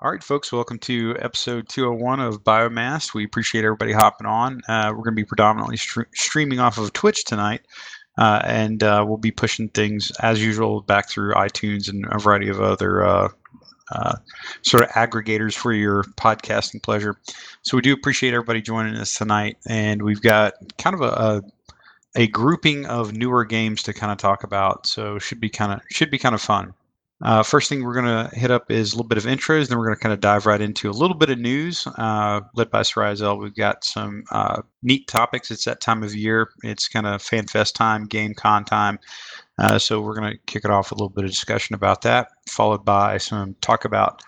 All right, folks, welcome to episode 201 of Biomass. We appreciate everybody hopping on. Uh, we're going to be predominantly stre- streaming off of Twitch tonight, uh, and uh, we'll be pushing things as usual back through iTunes and a variety of other uh, uh, sort of aggregators for your podcasting pleasure. So we do appreciate everybody joining us tonight, and we've got kind of a, a a grouping of newer games to kind of talk about. So should be kind of should be kind of fun. Uh, first thing we're going to hit up is a little bit of intros, then we're going to kind of dive right into a little bit of news uh, led by Sarizel. We've got some uh, neat topics. It's that time of year. It's kind of FanFest time, game con time. Uh, so we're going to kick it off with a little bit of discussion about that, followed by some talk about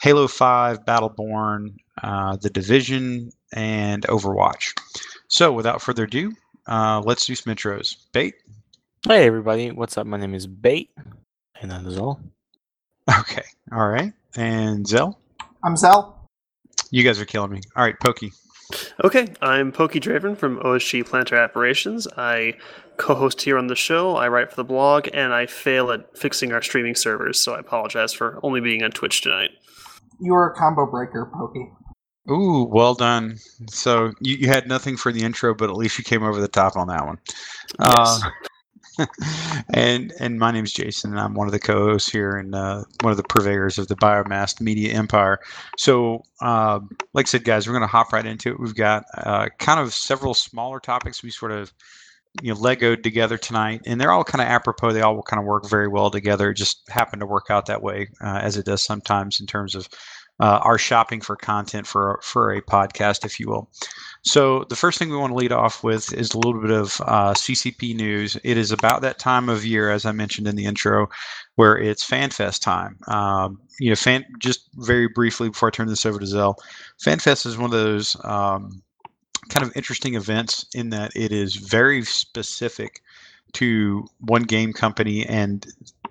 Halo 5, Battleborn, uh, The Division, and Overwatch. So without further ado, uh, let's do some intros. Bait. Hey everybody, what's up? My name is Bait, and that is all. Okay. All right. And Zell. I'm Zell. You guys are killing me. All right, Pokey. Okay, I'm Pokey Draven from OSG Planetary Operations. I co-host here on the show. I write for the blog, and I fail at fixing our streaming servers. So I apologize for only being on Twitch tonight. You are a combo breaker, Pokey. Ooh, well done. So you, you had nothing for the intro, but at least you came over the top on that one. Yes. Uh, and and my name's Jason, and I'm one of the co-hosts here and uh, one of the purveyors of the Biomass Media Empire. So, uh, like I said, guys, we're going to hop right into it. We've got uh, kind of several smaller topics we sort of you know legoed together tonight, and they're all kind of apropos. They all will kind of work very well together. It just happened to work out that way, uh, as it does sometimes in terms of uh, our shopping for content for for a podcast, if you will. So the first thing we want to lead off with is a little bit of uh, CCP news. It is about that time of year, as I mentioned in the intro, where it's FanFest time. Um, you know, fan. Just very briefly before I turn this over to Zell, FanFest is one of those um, kind of interesting events in that it is very specific to one game company and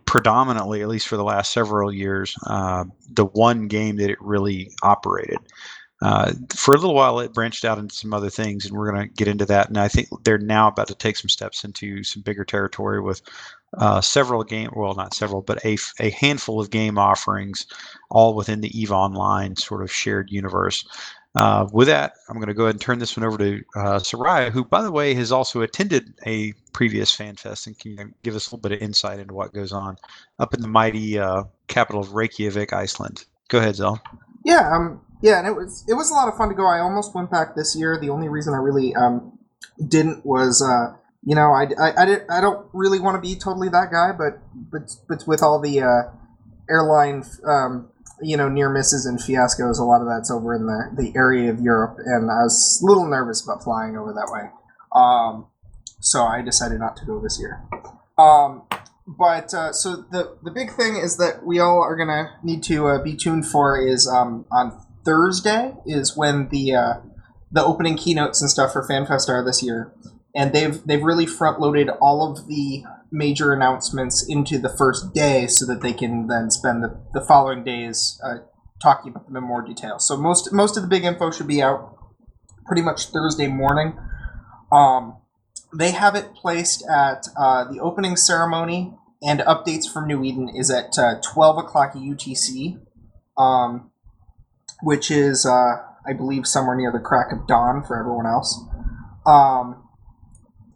predominantly, at least for the last several years, uh, the one game that it really operated. Uh, for a little while, it branched out into some other things, and we're going to get into that. And I think they're now about to take some steps into some bigger territory with uh, several game, well, not several, but a, a handful of game offerings, all within the Eve Online sort of shared universe. Uh, with that, I'm going to go ahead and turn this one over to uh, Soraya, who, by the way, has also attended a previous FanFest and can give us a little bit of insight into what goes on up in the mighty uh, capital of Reykjavik, Iceland. Go ahead, Zell. Yeah, um, yeah, and it was it was a lot of fun to go. I almost went back this year. The only reason I really um didn't was uh you know I, I, I, did, I don't really want to be totally that guy, but but but with all the uh, airline um you know near misses and fiascos, a lot of that's over in the the area of Europe, and I was a little nervous about flying over that way. Um, so I decided not to go this year. Um, but uh, so the the big thing is that we all are gonna need to uh, be tuned for is um, on Thursday is when the uh, the opening keynotes and stuff for FanFest are this year, and they've they've really front loaded all of the major announcements into the first day so that they can then spend the, the following days uh, talking about them in more detail. So most most of the big info should be out pretty much Thursday morning. Um, they have it placed at uh, the opening ceremony and updates from New Eden is at uh, 12 o'clock UTC, um, which is, uh, I believe, somewhere near the crack of dawn for everyone else. Um,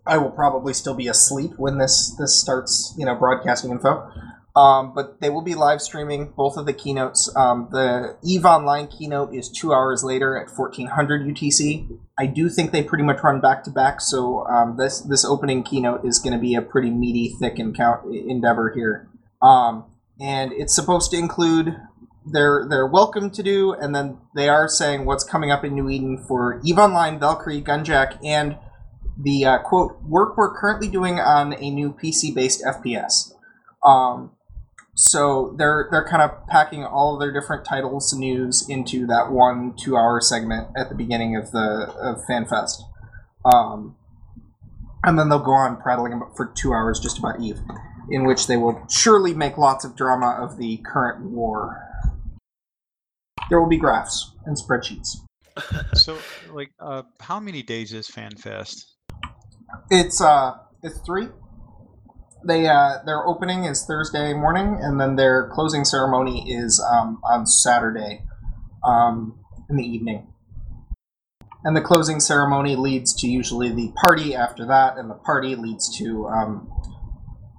I will probably still be asleep when this this starts, you know, broadcasting info. Um, but they will be live streaming both of the keynotes. Um, the Eve Online keynote is two hours later at 1400 UTC. I do think they pretty much run back to back, so um, this this opening keynote is going to be a pretty meaty, thick endeavor here. Um, and it's supposed to include their their welcome to do, and then they are saying what's coming up in New Eden for Eve Online, Valkyrie, Gunjack, and the uh, quote work we're currently doing on a new PC based FPS. Um, so they're they're kind of packing all of their different titles news into that one two hour segment at the beginning of the of FanFest, um, and then they'll go on prattling for two hours just about Eve, in which they will surely make lots of drama of the current war. There will be graphs and spreadsheets. So, like, uh, how many days is FanFest? It's uh, it's three. they uh, their opening is Thursday morning, and then their closing ceremony is um, on Saturday um, in the evening. And the closing ceremony leads to usually the party after that, and the party leads to um,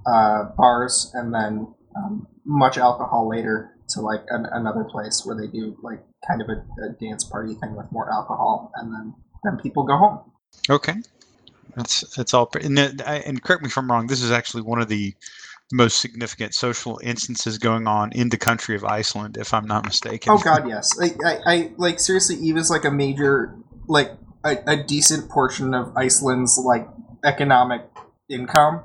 uh, bars, and then um, much alcohol later to like an, another place where they do like kind of a, a dance party thing with more alcohol, and then then people go home. Okay, that's that's all. And, then- and correct me if I'm wrong. This is actually one of the most significant social instances going on in the country of Iceland, if I'm not mistaken. Oh God, yes. I, I, I like seriously. Eve is like a major, like a, a decent portion of Iceland's like economic income.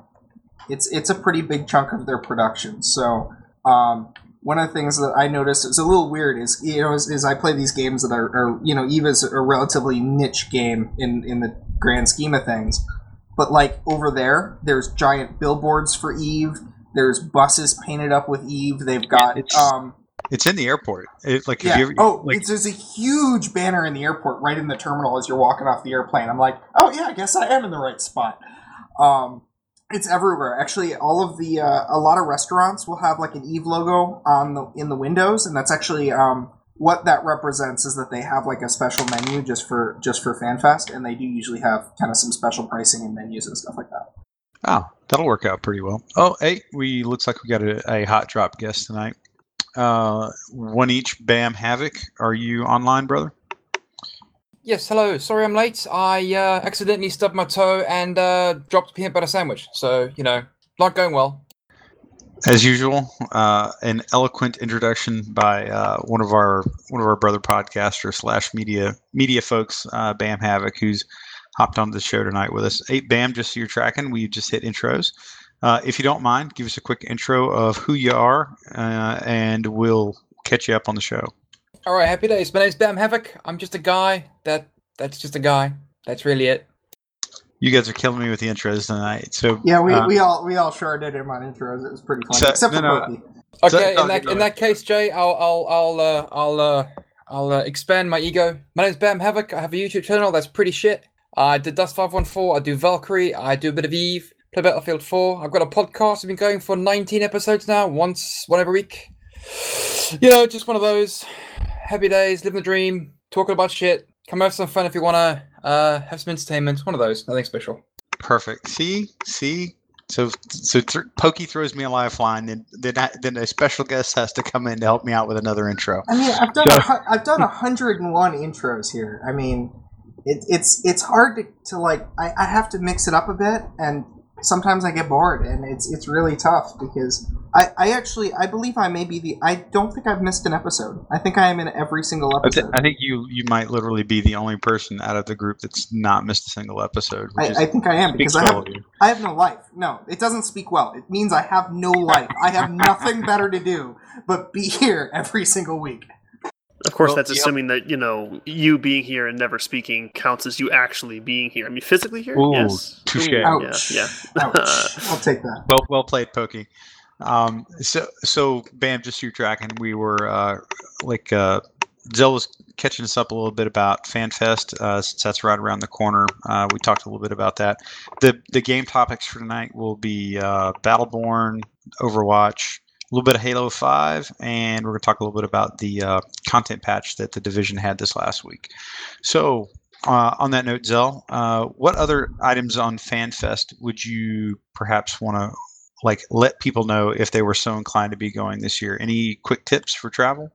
It's it's a pretty big chunk of their production. So, um, one of the things that I noticed is a little weird is you know is, is I play these games that are, are you know Eve is a relatively niche game in in the grand scheme of things, but like over there, there's giant billboards for Eve. There's buses painted up with Eve. They've got It's- um, It's in the airport. It, like, yeah. ever, oh, like, it's, there's a huge banner in the airport right in the terminal as you're walking off the airplane. I'm like, oh yeah, I guess I am in the right spot. Um, it's everywhere. Actually, all of the uh, a lot of restaurants will have like an Eve logo on the in the windows, and that's actually um, what that represents is that they have like a special menu just for just for FanFest, and they do usually have kind of some special pricing and menus and stuff like that. oh, that'll work out pretty well. Oh, hey, we looks like we got a, a hot drop guest tonight. Uh, one each. Bam Havoc. Are you online, brother? Yes, hello. Sorry I'm late. I uh, accidentally stubbed my toe and uh, dropped a peanut butter sandwich. So, you know, not going well. As usual, uh, an eloquent introduction by uh, one of our one of our brother podcasters slash media media folks, uh, Bam Havoc, who's hopped onto the show tonight with us. Hey, Bam, just so you're tracking, we just hit intros. Uh, if you don't mind, give us a quick intro of who you are, uh, and we'll catch you up on the show. All right, happy days. My name's Bam Havoc. I'm just a guy. That That's just a guy. That's really it. You guys are killing me with the intros tonight. So Yeah, we, uh, we all we all sure did him on intros. It was pretty funny, So- except no, for no, Pokey. So- Okay, no, in that in that case, Jay, I'll I'll I'll uh, I'll uh, I'll uh, expand my ego. My name's Bam Havoc. I have a YouTube channel that's pretty shit. I did Dust Five One Four. I do Valkyrie. I do a bit of Eve. Play Battlefield Four. I've got a podcast. I've been going for 19 episodes now. Once, one every week. You know, just one of those happy days, living the dream, talking about shit. Come have some fun if you wanna uh, have some entertainment. One of those. Nothing special. Perfect. See, see. So, so th- Pokey throws me a lifeline, then then, I, then a special guest has to come in to help me out with another intro. I mean, I've done So- a, hu- I've done hundred and one intros here. I mean, it, it's it's hard to, to like. I, I have to mix it up a bit, and sometimes I get bored, and it's it's really tough because I, I actually I believe I may be the I don't think I've missed an episode. I think I am in every single I, thi- episode. I think you you might literally be the only person out of the group that's not missed a single episode. I, I think I am because I have. I have no life. No, it doesn't speak well. It means I have no life. I have nothing better to do but be here every single week. Of course, Well, that's yep. assuming that you know you being here and never speaking counts as you actually being here. I mean, physically here, Ooh, yes. touche. Ooh, Ouch. Yeah, Ouch. yeah. I'll take that. Well, well played, Pokey. Um, so, so Bam, just so you're tracking, we were uh, like uh, Zell was catching us up a little bit about FanFest uh, since that's right around the corner. Uh, we talked a little bit about that. the The game topics for tonight will be uh, Battleborn, Overwatch, a little bit of Halo Five, and we're going to talk a little bit about the uh, content patch that the division had this last week. So. Uh, on that note, Zell, uh, what other items on FanFest would you perhaps want to like let people know if they were so inclined to be going this year? Any quick tips for travel?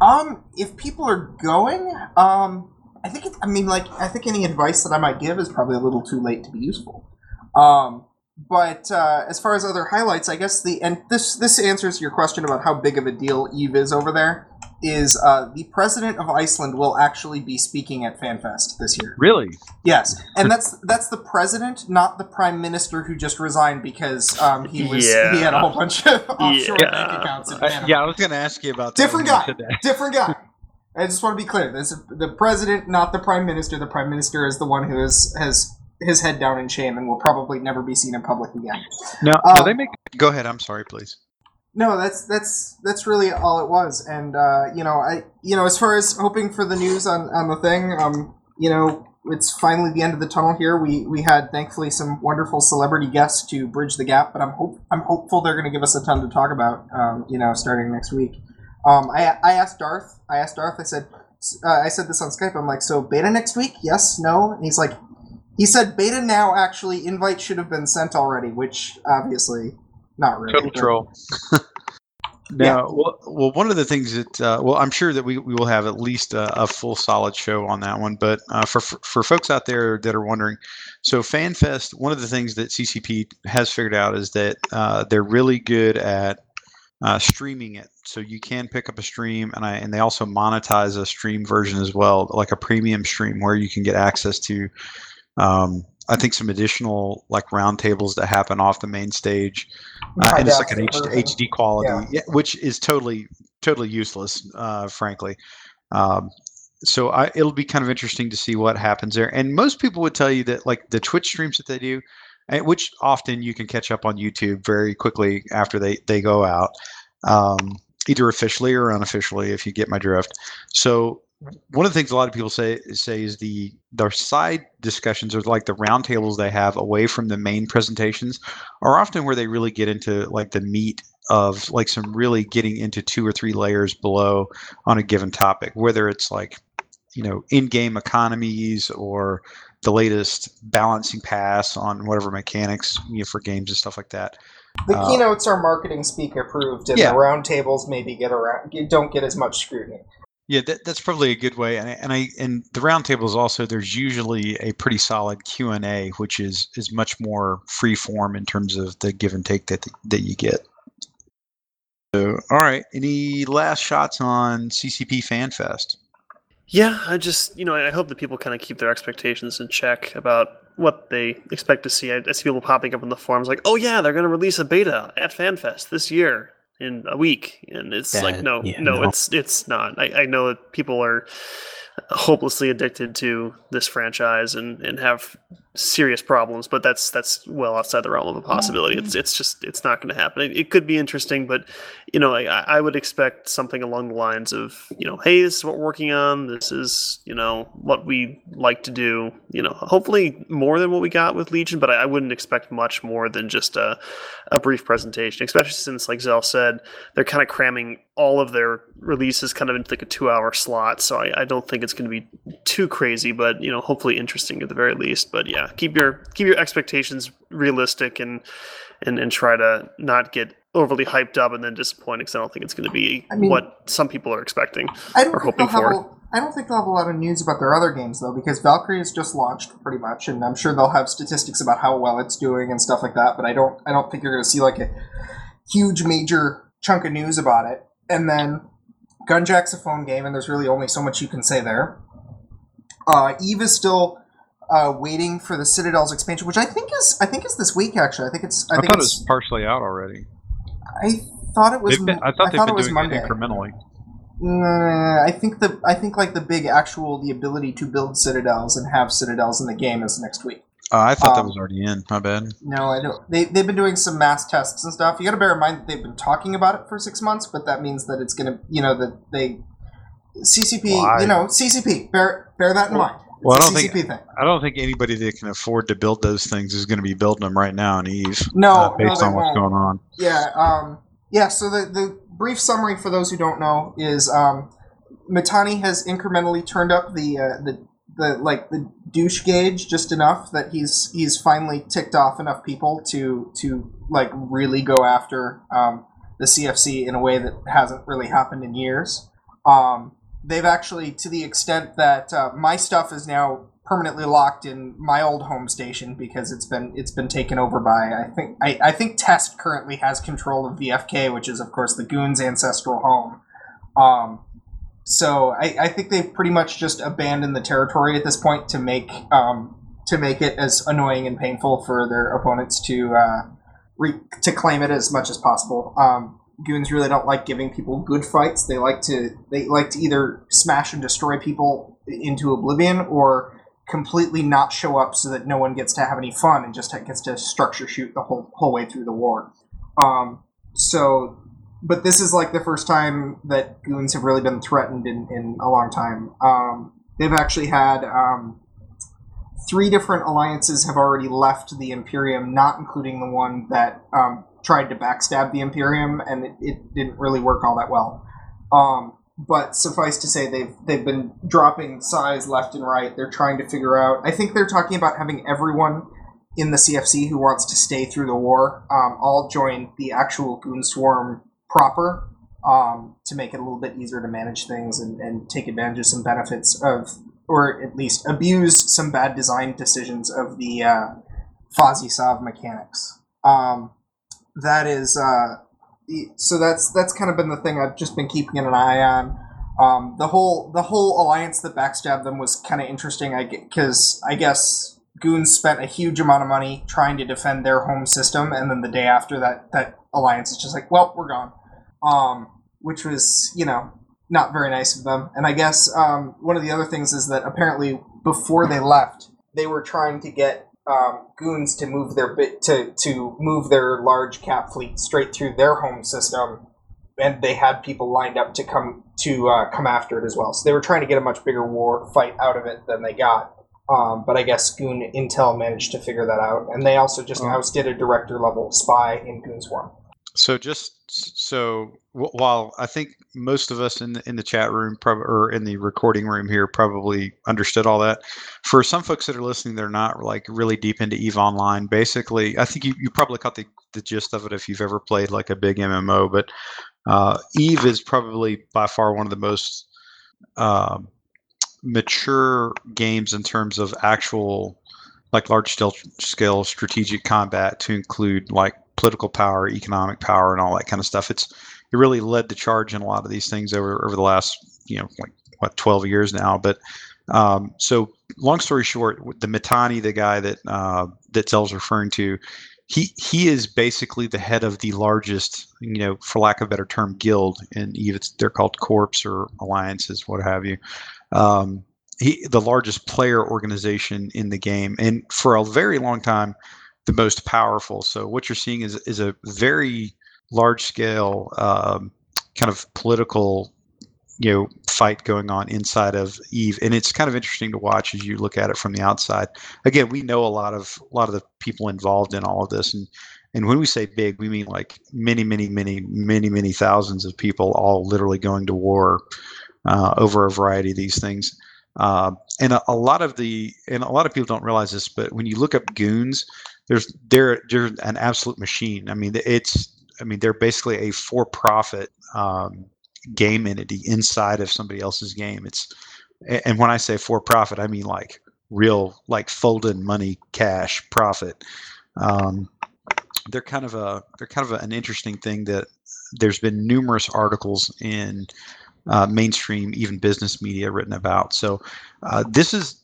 Um, if people are going, um, I think I mean like I think any advice that I might give is probably a little too late to be useful. Um, but uh, as far as other highlights, I guess the and this this answers your question about how big of a deal Eve is over there. Is uh, the president of Iceland will actually be speaking at FanFest this year? Really? Yes, and that's that's the president, not the prime minister who just resigned because um, he was he had a whole bunch of offshore Yeah. bank accounts in Uh, Panama yeah, I was going to ask you about Different when guy. said different guy. I just want to be clear. This is the president, not the prime minister. The prime minister is the one who is, has his head down in shame and will probably never be seen in public again. No, Uh, no, they make. Go ahead. I'm sorry, please. No, that's that's that's really all it was. And uh, you know, I you know, as far as hoping for the news on on the thing, um, you know, it's finally the end of the tunnel here. We we had thankfully some wonderful celebrity guests to bridge the gap, but I'm hope I'm hopeful they're going to give us a ton to talk about. Um, you know, starting next week. Um, I I asked Darth. I asked Darth. I said uh, I said this on Skype. I'm like, so beta next week? Yes, no, and he's like, he said beta now. Actually, invite should have been sent already, which obviously not really. Total but- troll. no, well, well, one of the things that, uh, well, I'm sure that we, we will have at least a, a full solid show on that one. But uh, for for folks out there that are wondering, so FanFest, one of the things that CCP has figured out is that uh, they're really good at uh, streaming it. So you can pick up a stream, and I and they also monetize a stream version as well, like a premium stream where you can get access to. Um, I think some additional like roundtables that happen off the main stage, uh, and it's like an HD. HD quality, Yeah. yeah, which is totally totally useless, uh, frankly. Um, so I, it'll be kind of interesting to see what happens there. And most people would tell you that like the Twitch streams that they do, which often you can catch up on YouTube very quickly after they they go out, um, either officially or unofficially, if you get my drift. So one of the things a lot of people say say is the their side discussions or like the roundtables they have away from the main presentations are often where they really get into like the meat of like some really getting into two or three layers below on a given topic, whether it's like you know in-game economies or the latest balancing pass on whatever mechanics you know, for games and stuff like that. The Uh, keynotes are marketing speak approved, and Yeah. the roundtables maybe get around don't get as much scrutiny. Yeah, that, that's probably a good way. And I, and I and the also there's usually a pretty solid Q and A, which is is much more free form in terms of the give and take that that you get. So, all right, any last shots on CCP FanFest? Yeah, I just you know I hope that people kind of keep their expectations in check about what they expect to see. I, I see people popping up in the forums like, "Oh yeah, they're going to release a beta at FanFest this year in a week," and it's like, no, yeah, no, no. it's it's not. I, I know that people are hopelessly addicted to this franchise and, and have serious problems, but that's that's well outside the realm of a possibility. It's mm-hmm. it's just it's not going to happen. It, it could be interesting, but you know, I, I would expect something along the lines of, you know, hey, this is what we're working on. This is, you know, what we like to do. You know, hopefully more than what we got with Legion, but I, I wouldn't expect much more than just a, a brief presentation, especially since, like Zell said, they're kind of cramming all of their releases kind of into like a two hour slot. So I, I don't think it's going to be too crazy, but, you know, hopefully interesting at the very least. But yeah, keep your keep your expectations realistic and and, and try to not get overly hyped up and then disappointed because I don't think it's going to be I mean- what some people are expecting. I don't Or hoping for. a, I don't think they'll have a lot of news about their other games though, because Valkyrie has just launched pretty much, and I'm sure they'll have statistics about how well it's doing and stuff like that. But I don't I don't think you're going to see like a huge major chunk of news about it. And then Gunjack's a phone game, and there's really only so much you can say there. Uh, Eve is still uh, waiting for the Citadel's expansion, which I think is I think is this week. Actually, I think it's I, I, think thought it it's was partially out already. I thought it was been, I thought they've it been was doing Monday. it incrementally. Uh, I think the I think like the big actual the ability to build citadels and have citadels in the game is next week. Uh, I thought that Um, was already in. My bad. No, I don't. They they've been doing some mass tests and stuff. You got to bear in mind that they've been talking about it for six months, but that means that it's gonna you know that they CCP Why? you know CCP bear bear that in Well- mind. It's well, I don't think- thing. I don't think anybody that can afford to build those things is going to be building them right now in Eve. No, uh, no, based they on what's won't. going on. Yeah, um, yeah. So the the brief summary for those who don't know is um, has incrementally turned up the uh, the the like the douche gauge just enough that he's he's finally ticked off enough people to to like really go after um, the CFC in a way that hasn't really happened in years. Um, they've actually to the extent that uh, my stuff is now permanently locked in my old home station because it's been it's been taken over by I think I, I think Test currently has control of VFK, which is of course the Goons' ancestral home. Um, so I, I think they've pretty much just abandoned the territory at this point to make um, to make it as annoying and painful for their opponents to uh, re- to claim it as much as possible. Um, goons really don't like giving people good fights. They like to they like to either smash and destroy people into oblivion or completely not show up so that no one gets to have any fun and just gets to structure shoot the whole whole way through the war. Um, so, but this is like the first time that goons have really been threatened in, in a long time. Um, they've actually had um, three different alliances have already left the Imperium, not including the one that um, tried to backstab the Imperium, and it, it didn't really work all that well. Um, but suffice to say, they've they've been dropping size left and right. They're trying to figure out. I think they're talking about having everyone in the CFC who wants to stay through the war um, all join the actual Goon Swarm proper um, to make it a little bit easier to manage things and, and take advantage of some benefits of, or at least abuse some bad design decisions of the uh, Fozzie mechanics. Um, that is uh, so that's that's kind of been the thing I've just been keeping an eye on. Um, the whole the whole alliance that backstabbed them was kind of interesting. I because I guess goons spent a huge amount of money trying to defend their home system, and then the day after that that alliance is just like, well, we're gone, um, which was you know not very nice of them. And I guess um, one of the other things is that apparently before they left, they were trying to get um, goons to move their bit to to move their large cap fleet straight through their home system, and they had people lined up to come to uh, come after it as well. So they were trying to get a much bigger war fight out of it than they got. Um, but I guess Goon Intel managed to figure that out, and they also just oh. ousted a director level spy in Goon Swarm. So just so while I think most of us in the, in the chat room prob- or in the recording room here probably understood all that, for some folks that are listening, they're not like really deep into Eve Online. Basically, I think you, you probably caught the, the gist of it if you've ever played like a big MMO. But uh, Eve is probably by far one of the most uh, mature games in terms of actual like large scale, scale strategic combat to include like political power, economic power, and all that kind of stuff. It's it really led the charge in a lot of these things over over the last you know like what 12 years now. But um, so long story short, the Mittani, the guy that uh, that Zell's referring to, he he is basically the head of the largest, you know, for lack of a better term, guild and Eve. they're called corps or alliances, what have you. Um, he the largest player organization in the game, and for a very long time, the most powerful. So what you're seeing is is a very large scale um, kind of political you know fight going on inside of Eve, and it's kind of interesting to watch as you look at it from the outside. Again, we know a lot of a lot of the people involved in all of this, and and when we say big, we mean like many, many, many, many, many thousands of people all literally going to war uh, over a variety of these things. Uh, and a, a, lot of the and a lot of people don't realize this, but when you look up goons, there's they're they're an absolute machine. I mean, it's I mean they're basically a for-profit um, game entity inside of somebody else's game. It's and when I say for-profit, I mean like real like folded money, cash profit. Um, they're kind of a they're kind of a, an interesting thing that there's been numerous articles in uh, mainstream, even business media written about. So uh, this is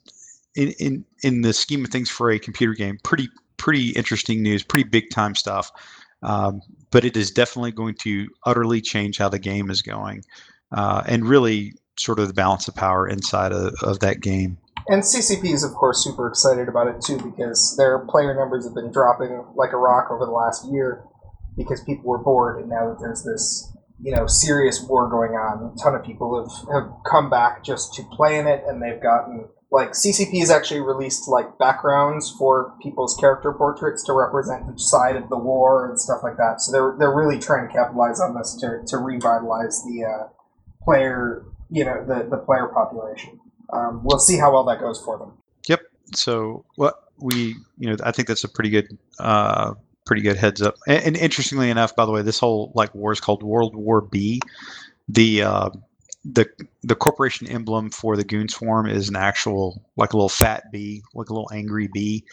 in, in in the scheme of things for a computer game, pretty pretty interesting news, pretty big time stuff. Um, but it is definitely going to utterly change how the game is going, uh, and really sort of the balance of power inside of, of that game. And CCP is, of course, super excited about it too because their player numbers have been dropping like a rock over the last year because people were bored, and now that there's this you know serious war going on, a ton of people have, have come back just to play in it, and they've gotten like CCP has actually released like backgrounds for people's character portraits to represent each side of the war and stuff like that. So they're they're really trying to capitalize on this to, to revitalize the uh, player, you know, the the player population. Um, we'll see how well that goes for them. Yep. So what we, you know, I think that's a pretty good, uh, pretty good heads up. And, and interestingly enough, by the way, this whole like war is called World War B. The uh, the the corporation emblem for the goon swarm is an actual like a little fat bee, like a little angry bee.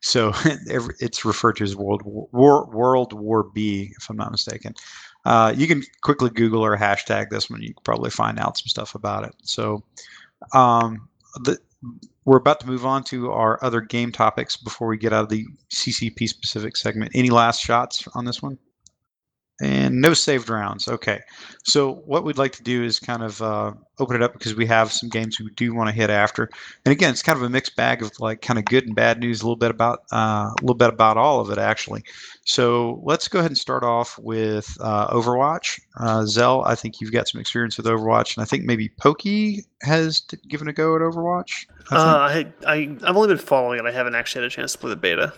So it's referred to as World War World War B, if I'm not mistaken. Uh, you can quickly Google or hashtag this one. You can probably find out some stuff about it. So um, the, we're about to move on to our other game topics before we get out of the CCP specific segment. Any last shots on this one? And no saved rounds. Okay. So what we'd like to do is kind of uh, open it up because we have some games we do want to hit after. And again, it's kind of a mixed bag of like kind of good and bad news. A little bit about uh, a little bit about all of it actually. So let's go ahead and start off with uh, Overwatch. Uh, Zell, I think you've got some experience with Overwatch, and I think maybe Pokey has t- given a go at Overwatch. I. Uh, I, I I've only been following it. I haven't actually had a chance to play the beta.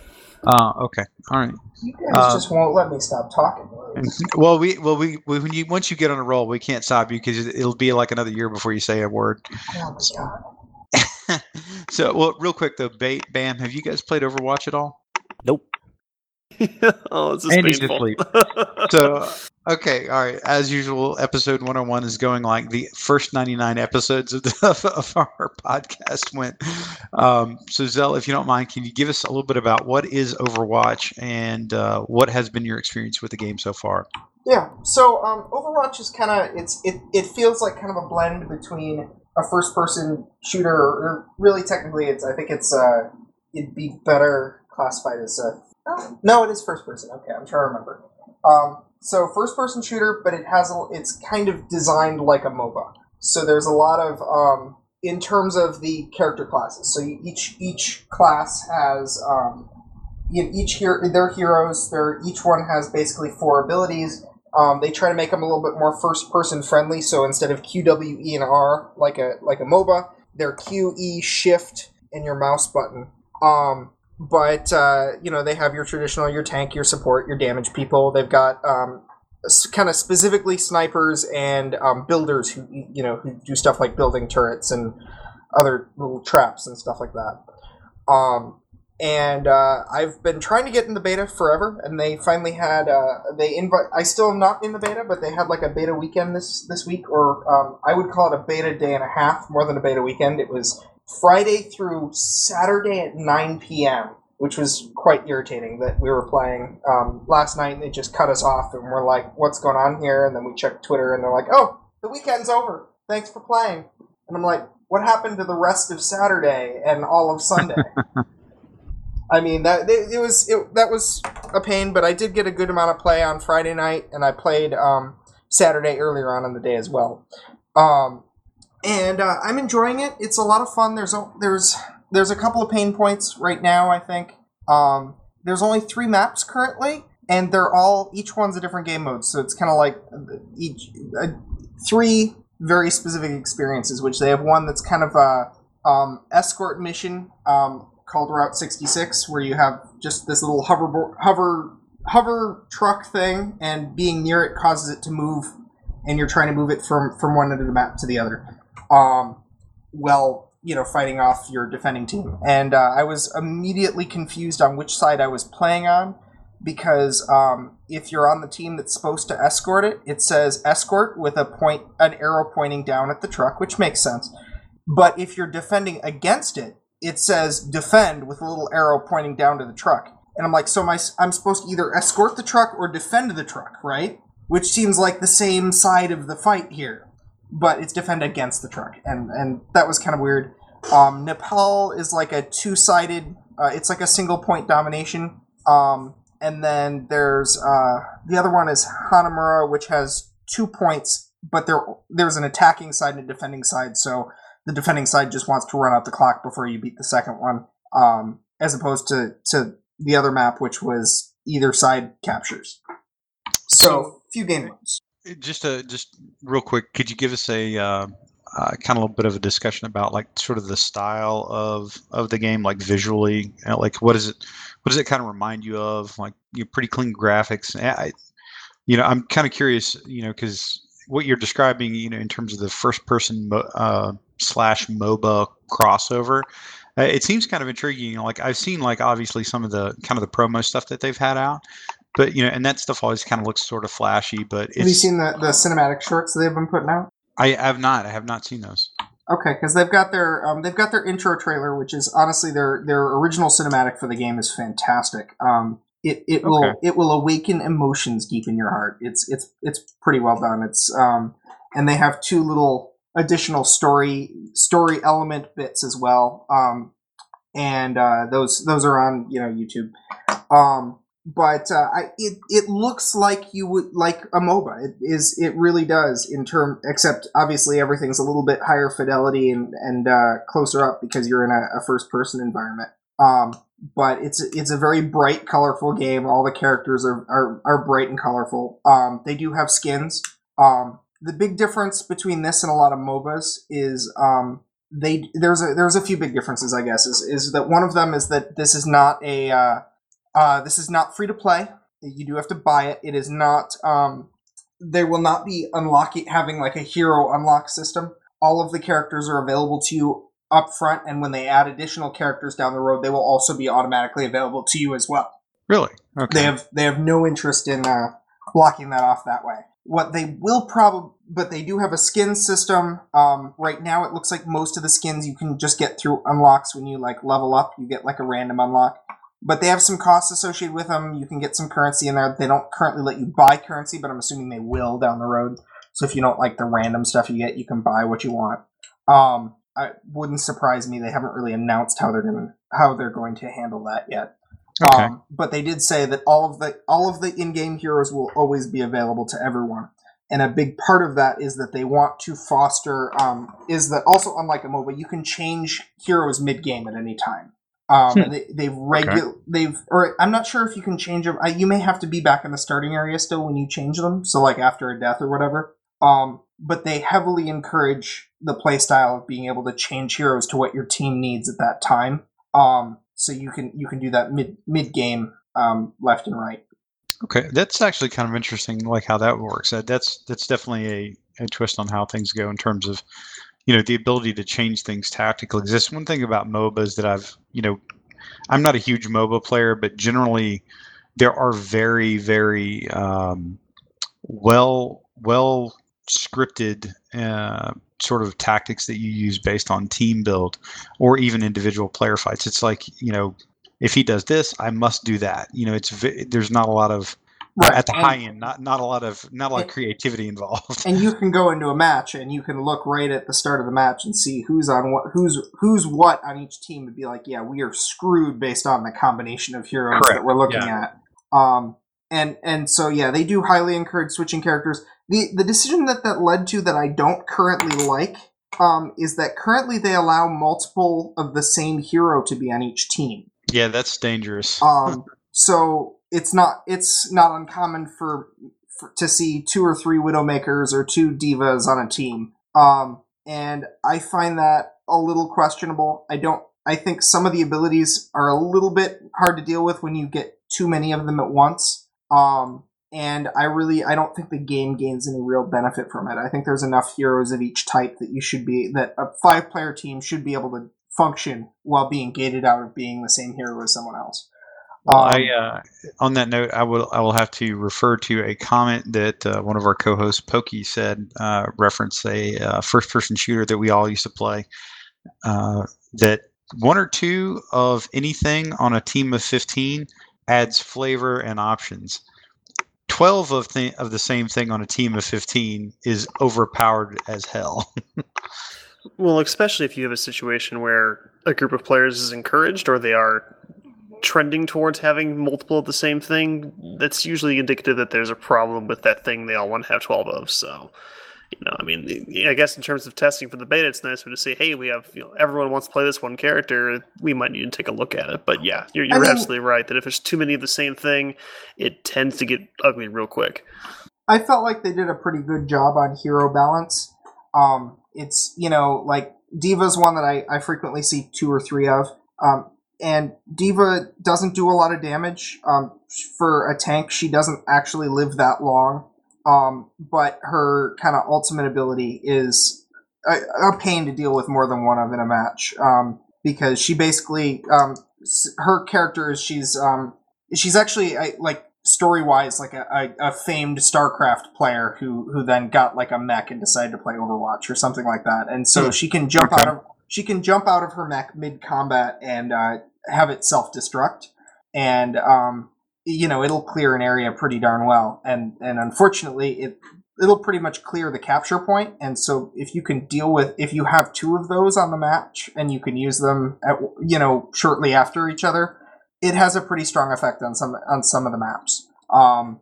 Uh, okay. All right. You guys Uh, just won't let me stop talking. Well, we well we, we when you once you get on a roll, we can't stop you because it'll be like another year before you say a word. Oh my god. so, well, real quick though, Bait Bam, have you guys played Overwatch at all? Nope. oh, this is Andy's painful. asleep. So, okay, all right. As usual, episode 101 is going like the first 99 episodes of, the, of our podcast went. Um, so, Zell, if you don't mind, can you give us a little bit about what is Overwatch and uh, what has been your experience with the game so far? Yeah. So um, Overwatch is kind of it's it, it feels like kind of a blend between a first person shooter or really technically it's I think it's uh it'd be better classified as a oh, no it is first person. Okay I'm trying to remember. Um so first person shooter but it has a, it's kind of designed like a MOBA. So there's a lot of um in terms of the character classes. So each each class has um each hero they're heroes. They're each one has basically four abilities. Um, they try to make them a little bit more first person friendly. So instead of Q, W, E, and R like a like a MOBA, they're Q, E, Shift, and your mouse button. Um, but uh, you know they have your traditional, your tank, your support, your damage people. They've got um, kind of specifically snipers and um, builders who you know who do stuff like building turrets and other little traps and stuff like that. Um, and uh, I've been trying to get in the beta forever, and they finally had uh, they invite. I still am not in the beta, but they had like a beta weekend this this week, or um, I would call it a beta day and a half, more than a beta weekend. It was Friday through Saturday at nine p.m., which was quite irritating. That we were playing um, last night, and they just cut us off, and we're like, "What's going on here?" And then we checked Twitter, and they're like, "Oh, the weekend's over. Thanks for playing." And I'm like, "What happened to the rest of Saturday and all of Sunday?" I mean that it, it was it, that was a pain, but I did get a good amount of play on Friday night, and I played um, Saturday earlier on in the day as well. Um, and uh, I'm enjoying it. It's a lot of fun. There's a, there's there's a couple of pain points right now. I think um, there's only three maps currently, and they're all each one's a different game mode. So it's kind of like each uh, three very specific experiences. Which they have one that's kind of a um, escort mission. Um, called Route 66, where you have just this little hover hover hover truck thing, and being near it causes it to move, and you're trying to move it from from one end of the map to the other. Um, well, you know, fighting off your defending team, and uh, I was immediately confused on which side I was playing on. Because um, if you're on the team that's supposed to escort it, it says escort with a point, an arrow pointing down at the truck, which makes sense. But if you're defending against it, it says defend with a little arrow pointing down to the truck. And I'm like, so my, I'm supposed to either escort the truck or defend the truck, right? Which seems like the same side of the fight here. But it's defend against the truck. And, and that was kind of weird. Um, Nepal is like a two sided, uh, it's like a single point domination. Um, and then there's uh, the other one is Hanamura, which has two points, but there there's an attacking side and a defending side. So the defending side just wants to run out the clock before you beat the second one, um, as opposed to, to the other map, which was either side captures. So, few game modes. Just a just real quick, could you give us a uh, uh, kind of a little bit of a discussion about like sort of the style of of the game, like visually, know, like what is it? What does it kind of remind you of? Like you know, pretty clean graphics. I, you know, I'm kind of curious, you know, because what you're describing, you know, in terms of the first person uh, slash MOBA crossover, uh, it seems kind of intriguing. Like I've seen like obviously some of the kind of the promo stuff that they've had out, but you know, and that stuff always kind of looks sort of flashy. But it's Have you seen the, the cinematic shorts they've been putting out? I have not. I have not seen those. Okay, because they've got their um, they've got their intro trailer, which is honestly their their original cinematic for the game is fantastic. Um, it it will Okay. it will awaken emotions deep in your heart. It's it's it's pretty well done. It's um, and they have two little additional story story element bits as well. Um, and uh, those those are on you know YouTube. Um, but uh, I, it it looks like you would like a MOBA. It is it really does in term. Except obviously everything's a little bit higher fidelity and and uh, closer up because you're in a, a first person environment. Um, but it's it's a very bright, colorful game. All the characters are are, are bright and colorful. Um, they do have skins. Um, the big difference between this and a lot of MOBAs is um, they there's a there's a few big differences. I guess is is that one of them is that this is not a uh, uh, this is not free to play. You do have to buy it. It is not. Um, they will not be unlocking having like a hero unlock system. All of the characters are available to you up front, and when they add additional characters down the road, they will also be automatically available to you as well. Really? Okay. They have they have no interest in uh, blocking that off that way. What they will probably, but they do have a skin system. Um, right now, it looks like most of the skins you can just get through unlocks when you like level up. You get like a random unlock, but they have some costs associated with them. You can get some currency in there. They don't currently let you buy currency, but I'm assuming they will down the road. So if you don't like the random stuff you get, you can buy what you want. Um, I wouldn't surprise me. They haven't really announced how they're going to how they're going to handle that yet. Okay. Um, but they did say that all of the all of the in-game heroes will always be available to everyone. And a big part of that is that they want to foster um, is that also unlike a MOBA, you can change heroes mid-game at any time. Um, Hmm. they, they've regu- they've or I'm not sure if you can change them. I, you may have to be back in the starting area still when you change them. So like after a death or whatever. Um, but they heavily encourage the playstyle of being able to change heroes to what your team needs at that time. Um, so you can you can do that mid mid game um, left and right. Okay, that's actually kind of interesting, like how that works. That that's that's definitely a, a twist on how things go in terms of, you know, the ability to change things tactically. That's one thing about MOBAs that I've, you know, I'm not a huge MOBA player, but generally, there are very very um, well well scripted uh, sort of tactics that you use based on team build or even individual player fights. It's like you know if he does this, I must do that. You know, it's there's not a lot of at the and, high end, not not a lot of not a lot of creativity involved. and you can go into a match and you can look right at the start of the match and see who's on what who's who's what on each team and be like, yeah, we are screwed based on the combination of heroes Correct, that we're looking at. Um, and and so yeah, they do highly encourage switching characters. The the decision that that led to that I don't currently like um, is that currently they allow multiple of the same hero to be on each team. yeah, that's dangerous. Um, so it's not it's not uncommon for, for to see two or three Widowmakers or two D.Vas on a team. Um, and I find that a little questionable. I don't. I think some of the abilities are a little bit hard to deal with when you get too many of them at once. Um, and I really I don't think the game gains any real benefit from it. I think there's enough heroes of each type that you should be that a five player team should be able to function while being gated out of being the same hero as someone else. Well, Um, I, uh, on that note, I will I will have to refer to a comment that uh, one of our co-hosts, Pokey, said, uh, reference a uh, first-person shooter that we all used to play. Uh, that one or two of anything on a team of fifteen adds flavor and options. Twelve of th- of the same thing on a team of fifteen is overpowered as hell. Well, especially if you have a situation where a group of players is encouraged or they are trending towards having multiple of the same thing, that's usually indicative that there's a problem with that thing they all want to have 12 of. So, you know, I mean, I guess in terms of testing for the beta, it's nice to say, hey, we have, you know, everyone wants to play this one character. We might need to take a look at it. But yeah, you're, you're mean- absolutely right that if there's too many of the same thing, it tends to get ugly real quick. I felt like they did a pretty good job on hero balance. Um, it's you know like D.Va's one that I, I frequently see two or three of, um, and D.Va doesn't do a lot of damage. Um, for a tank, she doesn't actually live that long. Um, but her kind of ultimate ability is a, a pain to deal with more than one of in a match. Um, because she basically um, s- her character is she's um, she's actually I, like story wise like a, a, a famed StarCraft player who who then got like a mech and decided to play Overwatch or something like that. And so Hmm. she can jump Okay. out of she can jump out of her mech mid combat and uh, have it self destruct, and um, you know it'll clear an area pretty darn well. And and unfortunately it it'll pretty much clear the capture point. And so if you can deal with if you have two of those on the match and you can use them at you know shortly after each other, it has a pretty strong effect on some on some of the maps. Um,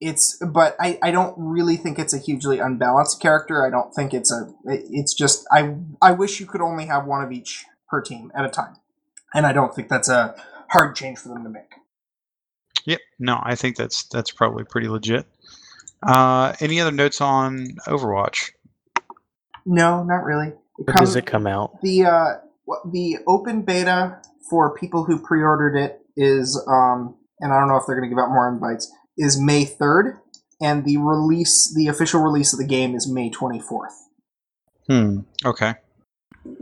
it's but I, I don't really think it's a hugely unbalanced character. I don't think it's a it's just I I wish you could only have one of each per team at a time, and I don't think that's a hard change for them to make. Yep. No, I think that's that's probably pretty legit. Uh, any other notes on Overwatch? No, not really. It When comes- does it come out? the uh the open beta for people who pre-ordered it is um and I don't know if they're going to give out more invites is May 3rd and the release the official release of the game is May 24th. Hmm. Okay.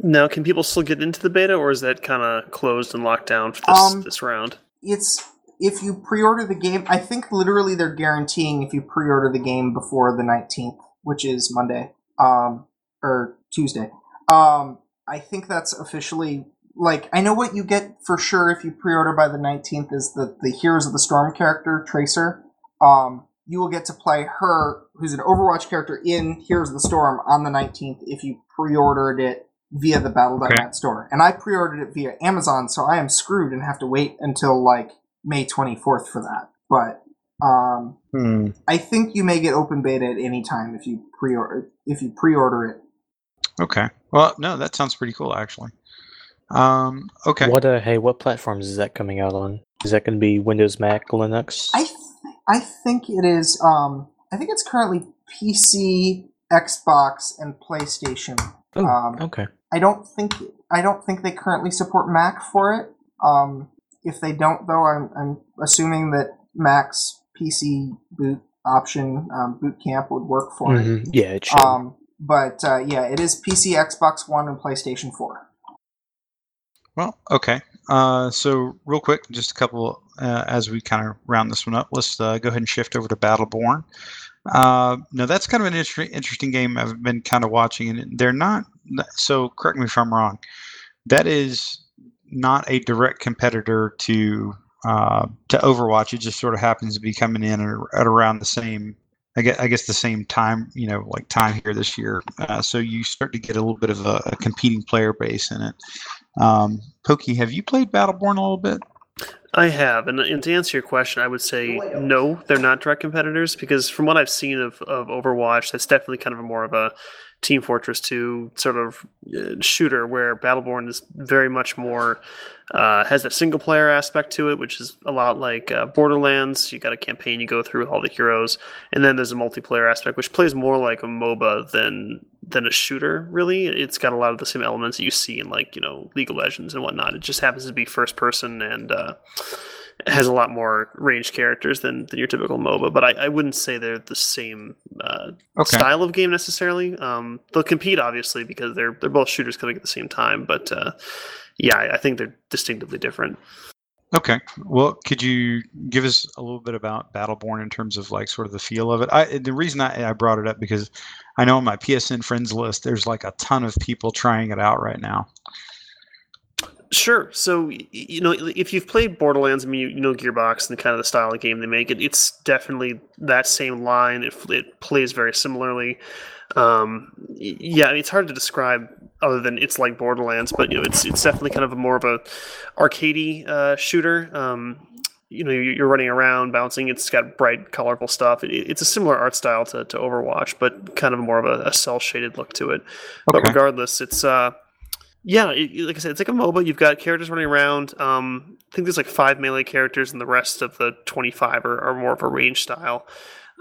Now, can people still get into the beta, or is that kind of closed and locked down for this Um, this round? It's if you pre-order the game, I think literally they're guaranteeing if you pre-order the game before the 19th, which is Monday um or Tuesday. Um I think that's officially like I know what you get for sure if you pre-order by the 19th is the the Heroes of the Storm character Tracer. Um you will get to play her who's an Overwatch character in Heroes of the Storm on the 19th if you pre-ordered it via the battle.net store. And I pre-ordered it via Amazon, so I am screwed and have to wait until like May 24th for that. But um Hmm. I think you may get open beta at any time if you pre-order if you pre-order it. Okay. Well, no, that sounds pretty cool actually. Um. Okay. What uh hey, what platforms is that coming out on? Is that gonna be Windows, Mac, Linux? I th- I think it is. Um, I think it's currently PC, Xbox, and PlayStation. Oh, um, okay. I don't think I don't think they currently support Mac for it. Um, if they don't, though, I'm I'm assuming that Mac's PC boot option um, boot camp would work for it. Mhm, Yeah, it should. Um, but uh, yeah, it is PC, Xbox One, and PlayStation Four. Well, okay. Uh, so real quick, just a couple uh, as we kind of round this one up. Let's uh, go ahead and shift over to Battleborn. Uh, now that's kind of an inter- interesting game. I've been kind of watching, and they're not. So correct me if I'm wrong. That is not a direct competitor to uh, to Overwatch. It just sort of happens to be coming in at, around the same. I guess, I guess the same time, you know, like time here this year. Uh, so you start to get a little bit of a, a competing player base in it. Um, Pokey, have you played Battleborn a little bit? I have, and, and to answer your question, I would say no, they're not direct competitors because from what I've seen of, of Overwatch, that's definitely kind of a more of a Team Fortress 2 sort of uh, shooter where Battleborn is very much more uh, has that single player aspect to it, which is a lot like uh, Borderlands. You got a campaign you go through with all the heroes, and then there's a multiplayer aspect which plays more like a MOBA than than a shooter. Really, it's got a lot of the same elements that you see in like you know League of Legends and whatnot. It just happens to be first person and. Uh, has a lot more ranged characters than, than your typical MOBA, but I, I wouldn't say they're the same uh, Okay. style of game necessarily. Um, they'll compete obviously because they're they're both shooters coming at the same time, but uh, yeah, I, I think they're distinctively different. Okay. Well, could you give us a little bit about Battleborn in terms of like sort of the feel of it? I, the reason I, I brought it up because I know on my PSN friends list, there's like a ton of people trying it out right now. Sure. So you know, if you've played Borderlands, I mean, you, you know Gearbox and the kind of the style of game they make. It, it's definitely that same line. It, it plays very similarly. Um, yeah, I mean, it's hard to describe other than it's like Borderlands, but you know, it's it's definitely kind of a more of a arcadey uh, shooter. Um, you know, you're running around, bouncing. It's got bright, colorful stuff. It, it's a similar art style to, to Overwatch, but kind of more of a, a cel shaded look to it. But regardless, it's uh, yeah, it, like I said, it's like a MOBA. You've got characters running around. Um, I think there's like five melee characters, and the rest of the 25 are, are more of a range style.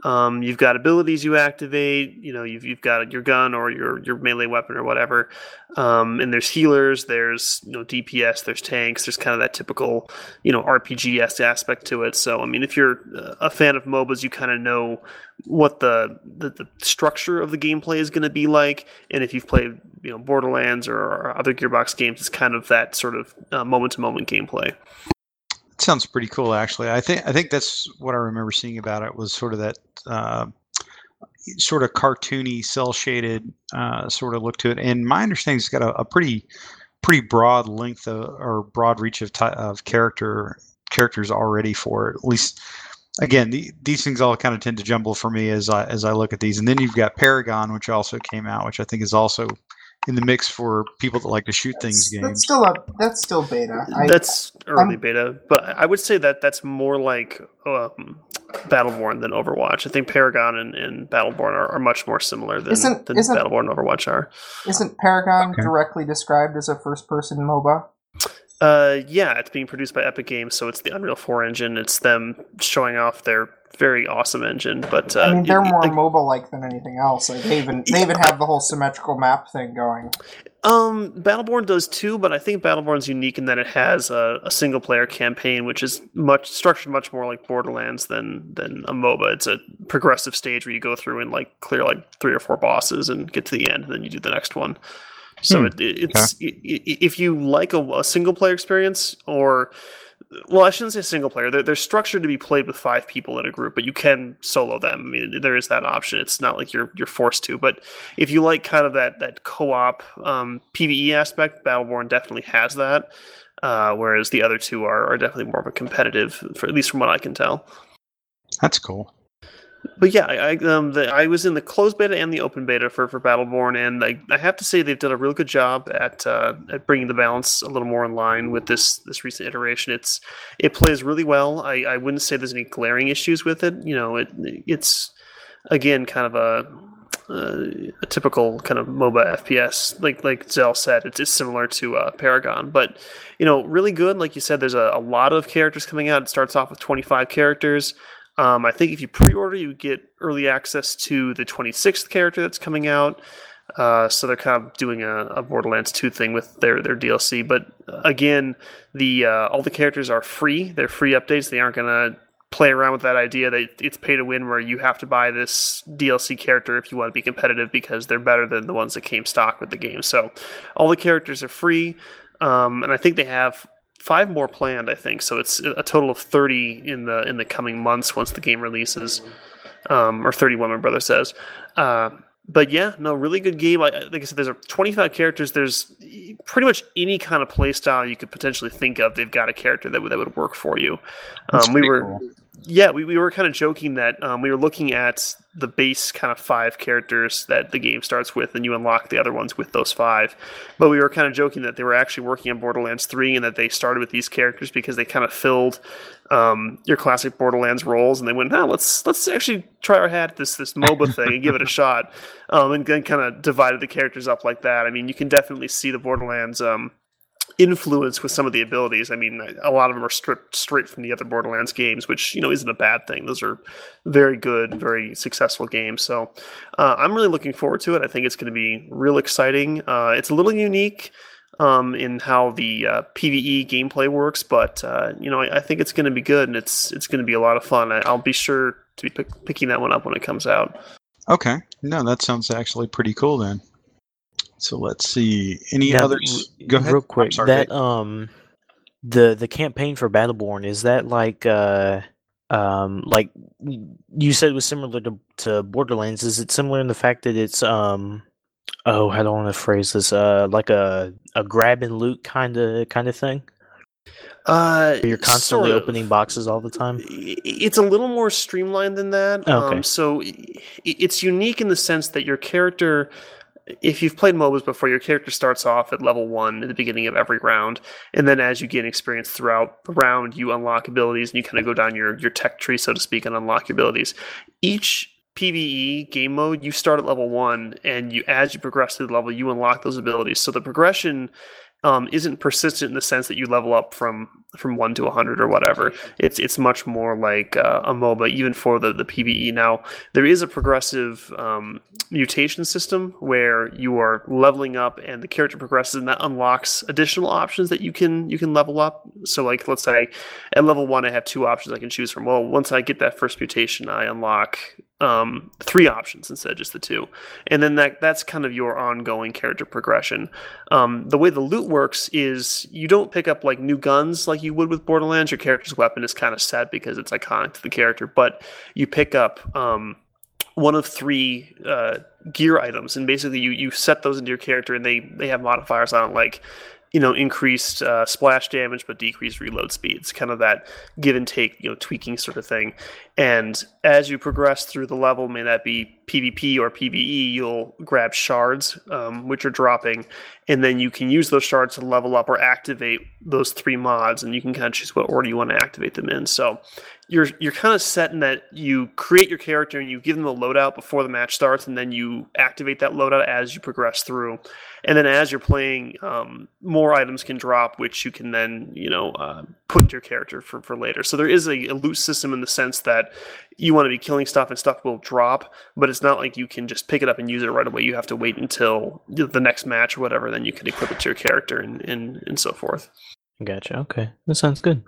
Um, you've got abilities you activate. You know, you've you've got your gun or your your melee weapon or whatever. Um, and there's healers. There's you know DPS. There's tanks. There's kind of that typical you know RPG aspect to it. So I mean, if you're a fan of MOBAs, you kind of know what the, the the structure of the gameplay is going to be like. And if you've played you know Borderlands or, or other Gearbox games, it's kind of that sort of moment to moment gameplay. Sounds pretty cool, actually. I think I think that's what I remember seeing about it was sort of that uh, sort of cartoony, cel shaded uh, sort of look to it. And my understanding is it's got a, a pretty pretty broad length of, or broad reach of ti of character characters already for it. At least, again, the, these things all kind of tend to jumble for me as I as I look at these. And then you've got Paragon, which also came out, which I think is also in the mix for people that like to shoot things That's, games. that's still a that's still beta. I, that's early I'm- beta, but I would say that that's more like um, Battleborn than Overwatch. I think Paragon and, and Battleborn are, are much more similar than, Isn't- than isn't- Battleborn and Overwatch are. isn't Paragon Okay. directly described as a first-person MOBA? Uh, yeah, it's being produced by Epic Games, so it's the Unreal 4 engine. It's them showing off their very awesome engine. But uh, I mean, they're it- more like, MOBA-like than anything else. Like, they even they even have the whole symmetrical map thing going. Um, Battleborn does too, but I think Battleborn's unique in that it has a, a single player campaign, which is much structured much more like Borderlands than than a MOBA. It's a progressive stage where you go through and like clear like three or four bosses and get to the end, and then you do the next one. So Hmm, it, it, it's i- i- if you like a, a single player experience or well, I shouldn't say single player. They're, they're structured to be played with five people in a group, but you can solo them. I mean, there is that option. It's not like you're you're forced to. But if you like kind of that that co-op um, PVE aspect, Battleborn definitely has that. Uh, whereas the other two are, are definitely more of a competitive, for at least from what I can tell. That's cool. But yeah, I um, the, I was in the closed beta and the open beta for, for Battleborn, and I, I have to say they've done a real good job at uh, at bringing the balance a little more in line with this this recent iteration. It's it plays really well. I, I wouldn't say there's any glaring issues with it. You know, it it's again kind of a uh, a typical kind of MOBA FPS, like like Zell said, it's, it's similar to uh, Paragon, but you know, really good. Like you said, there's a, a lot of characters coming out. It starts off with 25 characters. Um, I think if you pre-order, you get early access to the 26th character that's coming out. Uh, so they're kind of doing a, a Borderlands 2 thing with their their DLC. But uh, again, the uh, all the characters are free. They're free updates. They aren't gonna play around with that idea that it's pay to win, where you have to buy this DLC character if you want to be competitive because they're better than the ones that came stock with the game. So all the characters are free, um, and I think they have five more planned. I think so. It's a total of thirty in the in the coming months once the game releases, um, or thirty-one. My brother says. Uh, but yeah, no, really good game. Like, like I said, there's a 25 characters. There's pretty much any kind of play style you could potentially think of. They've got a character that would that would work for you. Um, we were cool. Yeah, we, we were kind of joking that um, we were looking at the base kind of five characters that the game starts with, and you unlock the other ones with those five. But we were kind of joking that they were actually working on Borderlands 3 and that they started with these characters because they kind of filled um, your classic Borderlands roles, and they went, "Huh, let's let's actually try our hat at this this MOBA thing and give it a shot," um, and then kind of divided the characters up like that. I mean, you can definitely see the Borderlands. Um, influence with some of the abilities. I mean, a lot of them are stripped straight from the other Borderlands games, which you know isn't a bad thing. Those are very good, very successful games. So uh, I'm really looking forward to it. I think it's going to be real exciting. Uh, it's a little unique um, in how the uh, PVE gameplay works, but uh, you know I, I think it's going to be good and it's it's going to be a lot of fun. I, I'll be sure to be pick, picking that one up when it comes out. Okay. No, that sounds actually pretty cool then. So let's see. Any Now, others? Go ahead. Real quick, sorry, that Dave. um, the the campaign for Battleborn is that like uh um like you said was similar to to Borderlands. Is it similar in the fact that it's um oh how do I want to phrase this uh like a a grab and loot kind of kind of thing? Uh, you're constantly sort of. opening boxes all the time. It's a little more streamlined than that. Okay. Um, so it's unique in the sense that your character, if you've played MOBAs before, your character starts off at level one at the beginning of every round, and then as you gain experience throughout the round, you unlock abilities and you kind of go down your your tech tree, so to speak, and unlock your abilities. Each PVE game mode, you start at level one, and you as you progress through the level, you unlock those abilities. So the progression um, isn't persistent in the sense that you level up from from one to hundred or whatever. It's it's much more like uh, a MOBA, even for the the PVE. Now there is a progressive um, mutation system where you are leveling up and the character progresses, and that unlocks additional options that you can you can level up. So like let's say at level one, I have two options I can choose from. Well, once I get that first mutation, I unlock um, three options instead of just the two, and then that that's kind of your ongoing character progression. Um, the way the loot works is you don't pick up like new guns like you would with Borderlands. Your character's weapon is kind of set because it's iconic to the character, but you pick up um, one of three uh, gear items, and basically you you set those into your character, and they they have modifiers on like you know increased uh, splash damage but decreased reload speeds, kind of that give and take, you know, tweaking sort of thing. And as you progress through the level, may that be PvP or PvE, you'll grab shards, um, which are dropping, and then you can use those shards to level up or activate those three mods, and you can kind of choose what order you want to activate them in. So you're you're kind of set in that you create your character and you give them the loadout before the match starts, and then you activate that loadout as you progress through. And then as you're playing, um, more items can drop, which you can then you know uh, put into your character for, for later. So there is a, a loot system in the sense that you want to be killing stuff and stuff will drop, but it's not like you can just pick it up and use it right away. You have to wait until the next match or whatever, then you can equip it to your character and and, and so forth. Gotcha. Okay, that sounds good.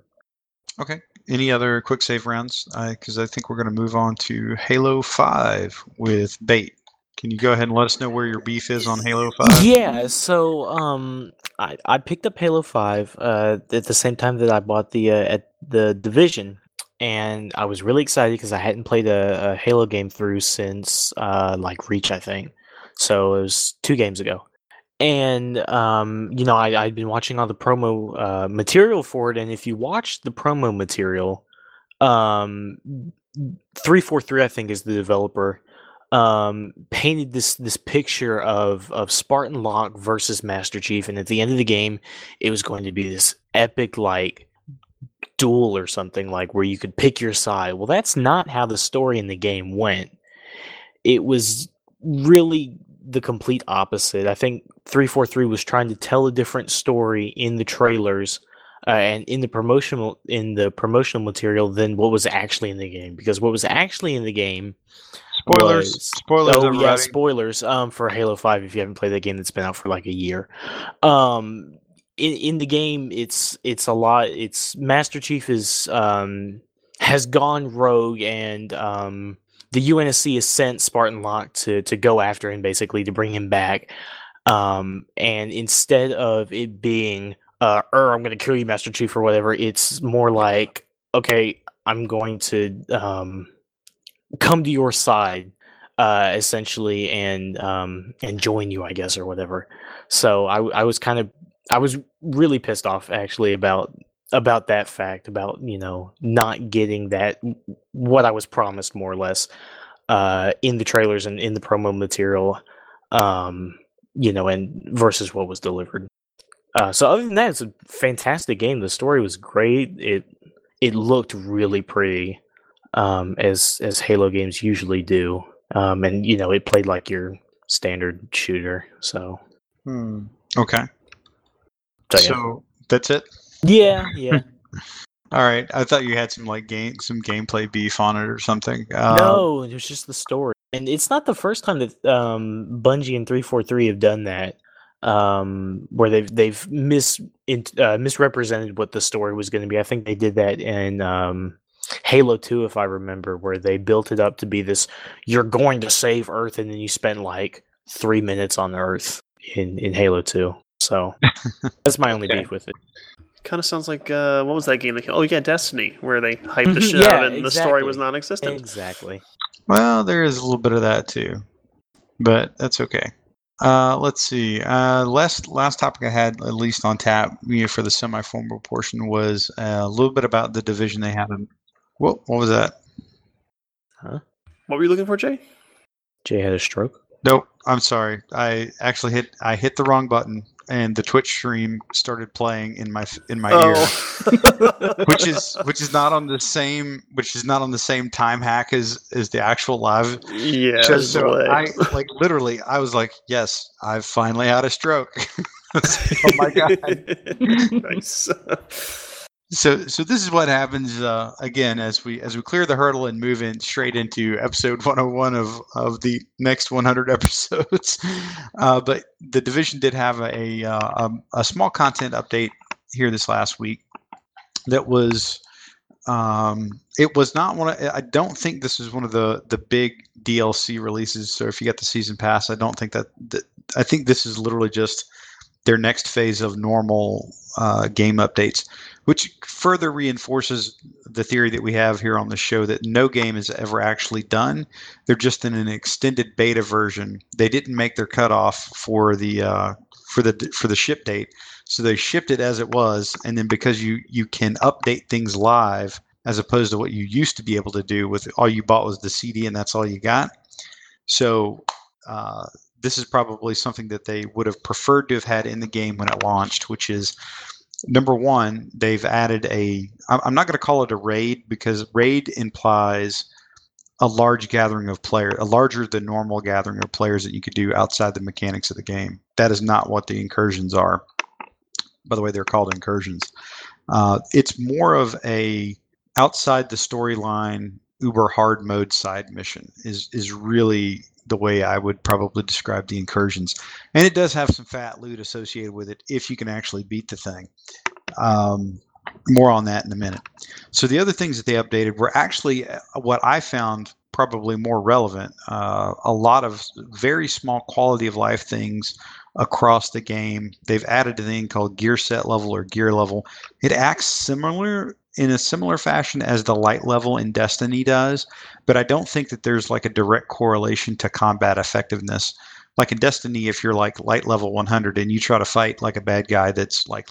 Okay. Any other quick save rounds? Because I think we're going to move on to Halo 5 with Bait. Can you go ahead and let us know where your beef is on Halo 5? Yeah, so um, I, I picked up Halo Five uh, at the same time that I bought the uh, at the Division, and I was really excited because I hadn't played a, a Halo game through since uh, like Reach, I think. So it was two games ago, and um, you know I, I'd been watching all the promo uh, material for it, and if you watch the promo material, um, three four three I think is the developer um, painted this this picture of of Spartan Locke versus Master Chief, and at the end of the game, it was going to be this epic like duel or something like where you could pick your side. Well, that's not how the story in the game went. It was really the complete opposite. I think 343 was trying to tell a different story in the trailers uh, and in the promotional in the promotional material than what was actually in the game because what was actually in the game Spoilers. was- Spoilers, oh yeah, spoilers. Um, for Halo Five, if you haven't played that game, that's been out for like a year. Um, in in the game, it's it's a lot. It's Master Chief is um has gone rogue, and um the UNSC has sent Spartan Locke to to go after him, basically to bring him back. Um, and instead of it being uh, er, I'm going to kill you, Master Chief, or whatever, it's more like, okay, I'm going to um come to your side uh essentially and um and join you i guess or whatever so i i was kind of i was really pissed off actually about about that fact about you know not getting that what i was promised more or less uh in the trailers and in the promo material um you know and versus what was delivered uh so other than that it's a fantastic game the story was great it it looked really pretty um, as as Halo games usually do. Um, and you know, it played like your standard shooter. So, Hmm. Okay. so, yeah. So that's it. Yeah, yeah. All right. I thought you had some like game, some gameplay beef on it or something. Uh, no, it was just the story, and it's not the first time that um, Bungie and three four three have done that. Um, where they've they've mis uh, misrepresented what the story was going to be. I think they did that in um, Halo Two, if I remember, where they built it up to be this: you're going to save Earth, and then you spend like three minutes on Earth in in Halo Two. So that's my only Okay. beef with it. Kind of sounds like uh, what was that game? That came, oh yeah, Destiny, where they hyped the shit yeah, out and the story was non-existent. Exactly. Well, there is a little bit of that too, but that's okay. Uh, let's see. Uh, last last topic I had, at least on tap, you know, for the semi-formal portion, was uh, a little bit about the division they had. In, what what was that? Huh? What were you looking for, Jay? Jay had a stroke. Nope. I'm sorry. I actually hit I hit the wrong button, and the Twitch stream started playing in my in my ear. oh, which is which is not on the same which is not on the same time hack as as the actual live yeah. show. it's So I like literally I was like, yes, I've finally had a stroke. oh my god. nice. So so this is what happens uh, again as we as we clear the hurdle and move in straight into episode 101 of of the next 100 episodes. Uh, but the division did have a uh, um, a small content update here this last week that was um, it was not one of, I don't think this is one of the the big DLC releases. So if you get the season pass, I don't think that, that I think this is literally just their next phase of normal uh, game updates, which further reinforces the theory that we have here on the show that no game is ever actually done. They're just in an extended beta version. They didn't make their cutoff for the uh, for the for the ship date, so they shipped it as it was, and then because you you can update things live as opposed to what you used to be able to do with all you bought was the CD and that's all you got. So uh, this is probably something that they would have preferred to have had in the game when it launched, which is number one, they've added a. I'm not going to call it a raid because raid implies a large gathering of players, a larger than normal gathering of players that you could do outside the mechanics of the game. That is not what the incursions are. By the way, they're called incursions. Uh, it's more of a outside the storyline uber hard mode side mission is is really the way I would probably describe the incursions. And it does have some fat loot associated with it if you can actually beat the thing. Um, more on that in a minute. So the other things that they updated were actually uh, what I found probably more relevant. Uh, a lot of very small quality of life things across the game. They've added a thing called gear set level or gear level. It acts similar in a similar fashion as the light level in Destiny does, but I don't think that there's like a direct correlation to combat effectiveness. Like in Destiny, if you're like light level 100 and you try to fight like a bad guy that's like,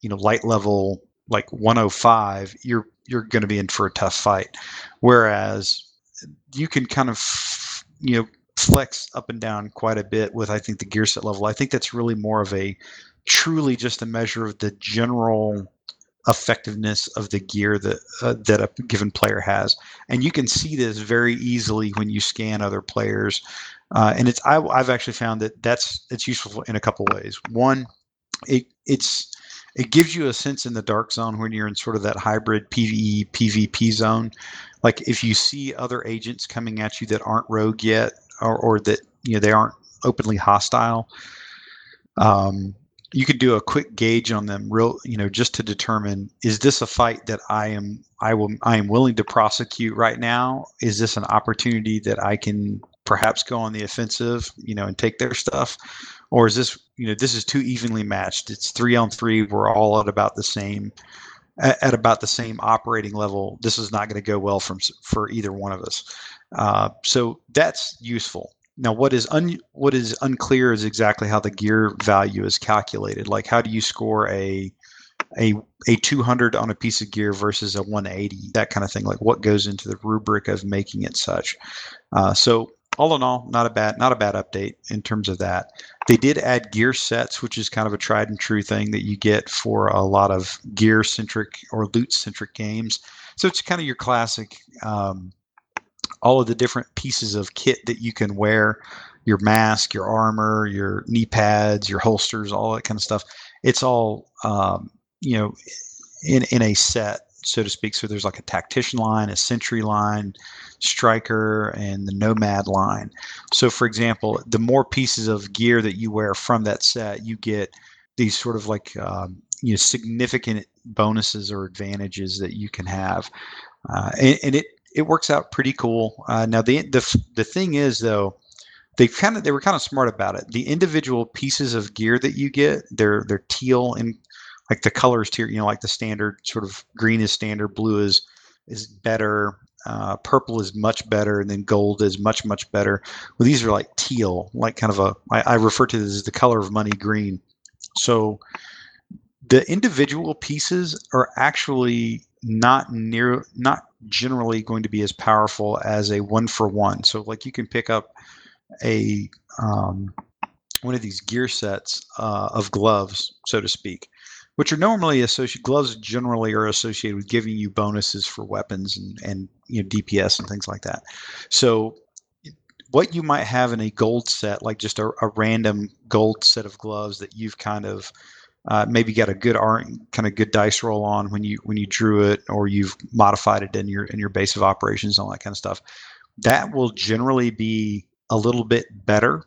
you know, light level like 105, you're you're going to be in for a tough fight. Whereas you can kind of, you know, flex up and down quite a bit with I think the gear set level. I think that's really more of a truly just a measure of the general effectiveness of the gear that uh, that a given player has, and you can see this very easily when you scan other players. Uh, and it's I, have actually found that that's it's useful in a couple ways. One, it it's it gives you a sense in the dark zone when you're in sort of that hybrid PVE PvP zone. Like if you see other agents coming at you that aren't rogue yet, or, or that you know they aren't openly hostile. Um, you could do a quick gauge on them real you know just to determine is this a fight that i am i will i am willing to prosecute right now? Is this an opportunity that i can perhaps go on the offensive you know and take their stuff? Or is this you know this is too evenly matched. It's three on three. We're all at about the same at, at about the same operating level. This is not going to go well from for either one of us. Uh, so that's useful now, what is un, what is unclear is exactly how the gear value is calculated. Like, how do you score a a a 200 on a piece of gear versus a 180? That kind of thing. Like, what goes into the rubric of making it such? Uh, so, all in all, not a bad not a bad update in terms of that. They did add gear sets, which is kind of a tried and true thing that you get for a lot of gear centric or loot centric games. So it's kind of your classic. Um, all of the different pieces of kit that you can wear your mask, your armor, your knee pads, your holsters, all that kind of stuff. It's all um, you know in in a set, so to speak. So there's like a tactician line, a sentry line, striker, and the nomad line. So for example, the more pieces of gear that you wear from that set, you get these sort of like um, you know significant bonuses or advantages that you can have. Uh, and, and, it it works out pretty cool. Uh, now the the the thing is though, they kind of they were kind of smart about it. The individual pieces of gear that you get, they're they're teal and like the colors here, you know, like the standard sort of green is standard, blue is is better, uh, purple is much better, and then gold is much much better. Well, these are like teal, like kind of a I, I refer to this as the color of money, green. So the individual pieces are actually not near not generally going to be as powerful as a one for one. So like you can pick up a um, one of these gear sets uh, of gloves, so to speak, which are normally associated. Gloves generally are associated with giving you bonuses for weapons and and you know DPS and things like that. So what you might have in a gold set, like just a, a random gold set of gloves that you've kind of uh, maybe got a good art, kind of good dice roll on when you when you drew it, or you've modified it in your in your base of operations, and all that kind of stuff. That will generally be a little bit better,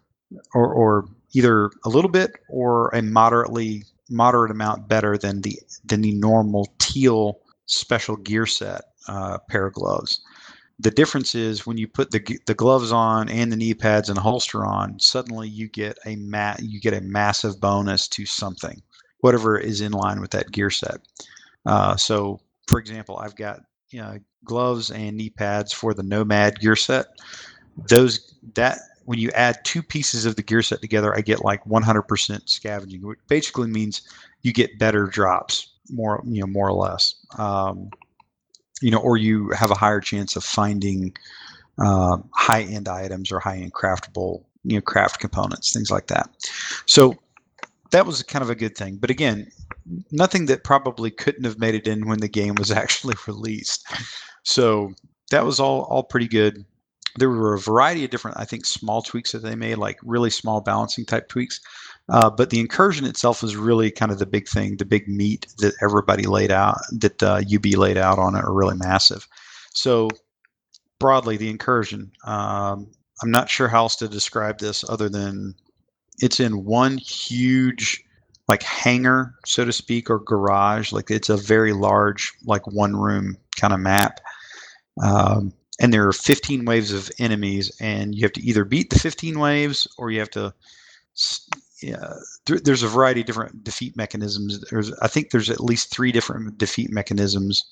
or, or either a little bit or a moderately moderate amount better than the than the normal teal special gear set uh, pair of gloves. The difference is when you put the the gloves on and the knee pads and the holster on, suddenly you get a mat you get a massive bonus to something whatever is in line with that gear set. Uh, so, for example, I've got you know, gloves and knee pads for the Nomad gear set. Those that when you add two pieces of the gear set together, I get like 100% scavenging, which basically means you get better drops, more you know, more or less. Um, you know, or you have a higher chance of finding uh, high end items or high end craftable, you know, craft components, things like that. So that was kind of a good thing. But again, nothing that probably couldn't have made it in when the game was actually released. So that was all all pretty good. There were a variety of different, I think, small tweaks that they made, like really small balancing type tweaks. Uh, but the incursion itself was really kind of the big thing, the big meat that everybody laid out, that uh, UB laid out on it, are really massive. So broadly, the incursion. Um, I'm not sure how else to describe this other than it's in one huge like hangar, so to speak, or garage. Like it's a very large, like one room kind of map. Um, and there are 15 waves of enemies, and you have to either beat the 15 waves or you have to. Yeah, there's a variety of different defeat mechanisms. There's, I think, there's at least three different defeat mechanisms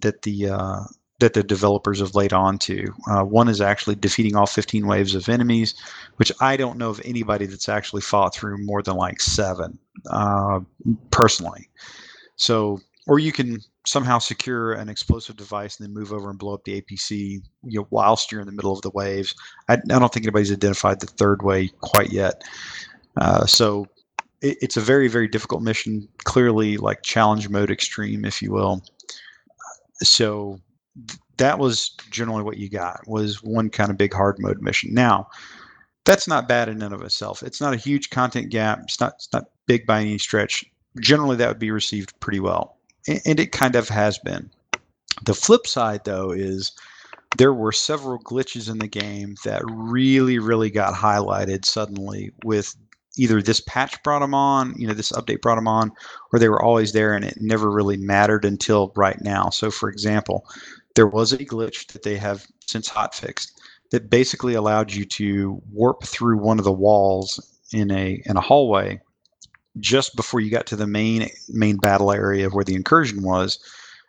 that the uh, that the developers have laid on to. Uh, one is actually defeating all 15 waves of enemies, which I don't know of anybody that's actually fought through more than like seven uh, personally. So, or you can somehow secure an explosive device and then move over and blow up the APC you know, whilst you're in the middle of the waves. I, I don't think anybody's identified the third way quite yet. Uh, so it, it's a very, very difficult mission, clearly like challenge mode extreme, if you will. So that was generally what you got was one kind of big hard mode mission. Now, that's not bad in and of itself. It's not a huge content gap. It's not it's not big by any stretch. Generally, that would be received pretty well, and it kind of has been. The flip side, though, is there were several glitches in the game that really, really got highlighted suddenly with either this patch brought them on, you know, this update brought them on, or they were always there and it never really mattered until right now. So, for example, there was a glitch that they have since hotfixed that basically allowed you to warp through one of the walls in a in a hallway just before you got to the main main battle area where the incursion was.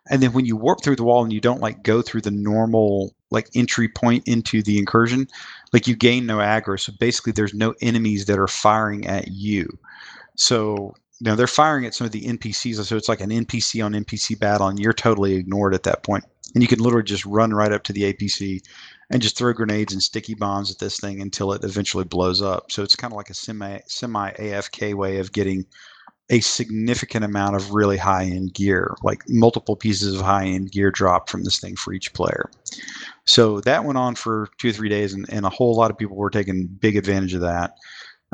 And then when you warp through the wall and you don't like go through the normal like entry point into the incursion like you gain no aggro. So basically there's no enemies that are firing at you. So know they're firing at some of the npcs so it's like an npc on npc battle and you're totally ignored at that point and you can literally just run right up to the apc and just throw grenades and sticky bombs at this thing until it eventually blows up so it's kind of like a semi semi afk way of getting a significant amount of really high end gear, like multiple pieces of high end gear drop from this thing for each player. So that went on for two or three days, and, and a whole lot of people were taking big advantage of that.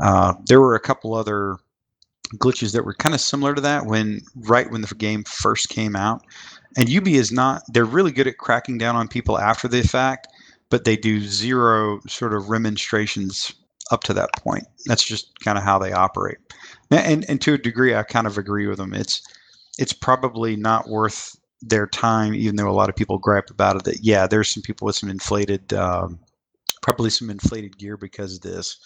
Uh, there were a couple other glitches that were kind of similar to that when right when the game first came out. And UB is not, they're really good at cracking down on people after the fact, but they do zero sort of remonstrations up to that point. That's just kind of how they operate and and to a degree, I kind of agree with them. It's it's probably not worth their time, even though a lot of people gripe about it. That yeah, there's some people with some inflated, um, probably some inflated gear because of this,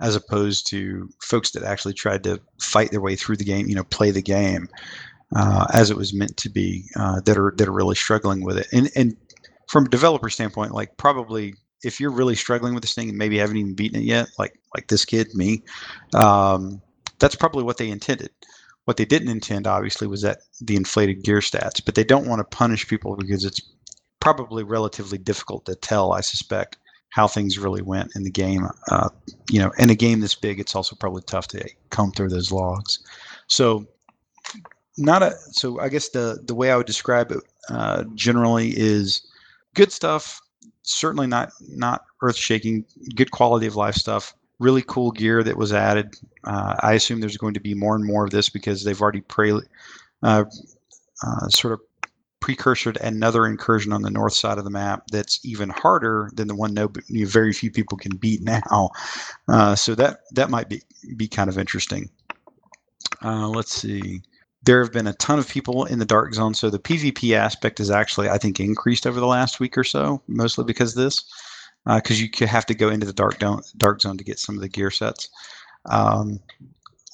as opposed to folks that actually tried to fight their way through the game, you know, play the game uh, as it was meant to be, uh, that are that are really struggling with it. And and from a developer standpoint, like probably if you're really struggling with this thing and maybe haven't even beaten it yet, like like this kid, me, um, that's probably what they intended. What they didn't intend, obviously, was that the inflated gear stats. But they don't want to punish people because it's probably relatively difficult to tell. I suspect how things really went in the game. Uh, you know, in a game this big, it's also probably tough to comb through those logs. So, not a. So I guess the the way I would describe it uh, generally is good stuff. Certainly not not earth shaking. Good quality of life stuff really cool gear that was added. Uh, I assume there's going to be more and more of this because they've already pre, uh, uh, sort of precursored another incursion on the north side of the map that's even harder than the one no you know, very few people can beat now. Uh, so that that might be be kind of interesting. Uh, let's see. There have been a ton of people in the dark zone, so the PvP aspect is actually, I think, increased over the last week or so, mostly because of this because uh, you have to go into the dark zone, dark zone to get some of the gear sets. Um,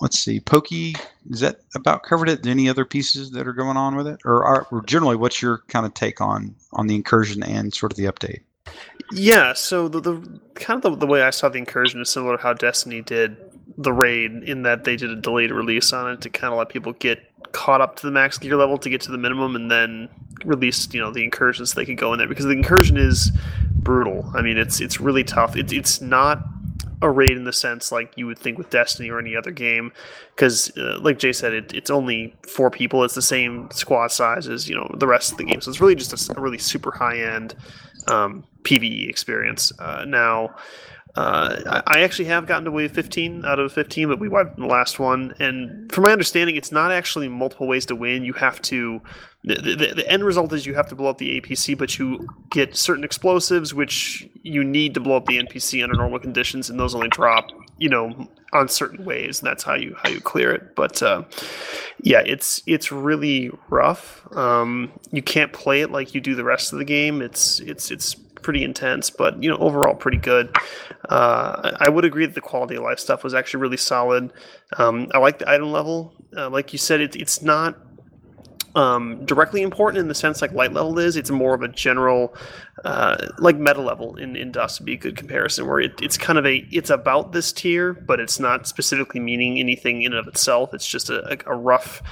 let's see, Pokey, is that about covered it? Any other pieces that are going on with it, or, are, or generally, what's your kind of take on on the incursion and sort of the update? Yeah, so the, the kind of the, the way I saw the incursion is similar to how Destiny did the raid, in that they did a delayed release on it to kind of let people get caught up to the max gear level to get to the minimum, and then released you know the incursions they could go in there because the incursion is brutal. I mean, it's it's really tough. It's it's not a raid in the sense like you would think with Destiny or any other game, because uh, like Jay said, it, it's only four people. It's the same squad size as you know the rest of the game, so it's really just a, a really super high end um, PVE experience. Uh, now. Uh, I actually have gotten to wave 15 out of 15, but we wiped the last one. And from my understanding, it's not actually multiple ways to win. You have to the, the, the, end result is you have to blow up the APC, but you get certain explosives which you need to blow up the NPC under normal conditions, and those only drop, you know, on certain ways, and that's how you how you clear it. But uh, yeah, it's it's really rough. Um, you can't play it like you do the rest of the game. It's it's it's pretty intense, but you know, overall pretty good. Uh, I would agree that the quality of life stuff was actually really solid. Um, I like the item level. Uh, like you said, it, it's not um, directly important in the sense like light level is. It's more of a general, uh, like meta level in, in Dust would be a good comparison where it, it's kind of a, it's about this tier, but it's not specifically meaning anything in and of itself. It's just a, a, a rough,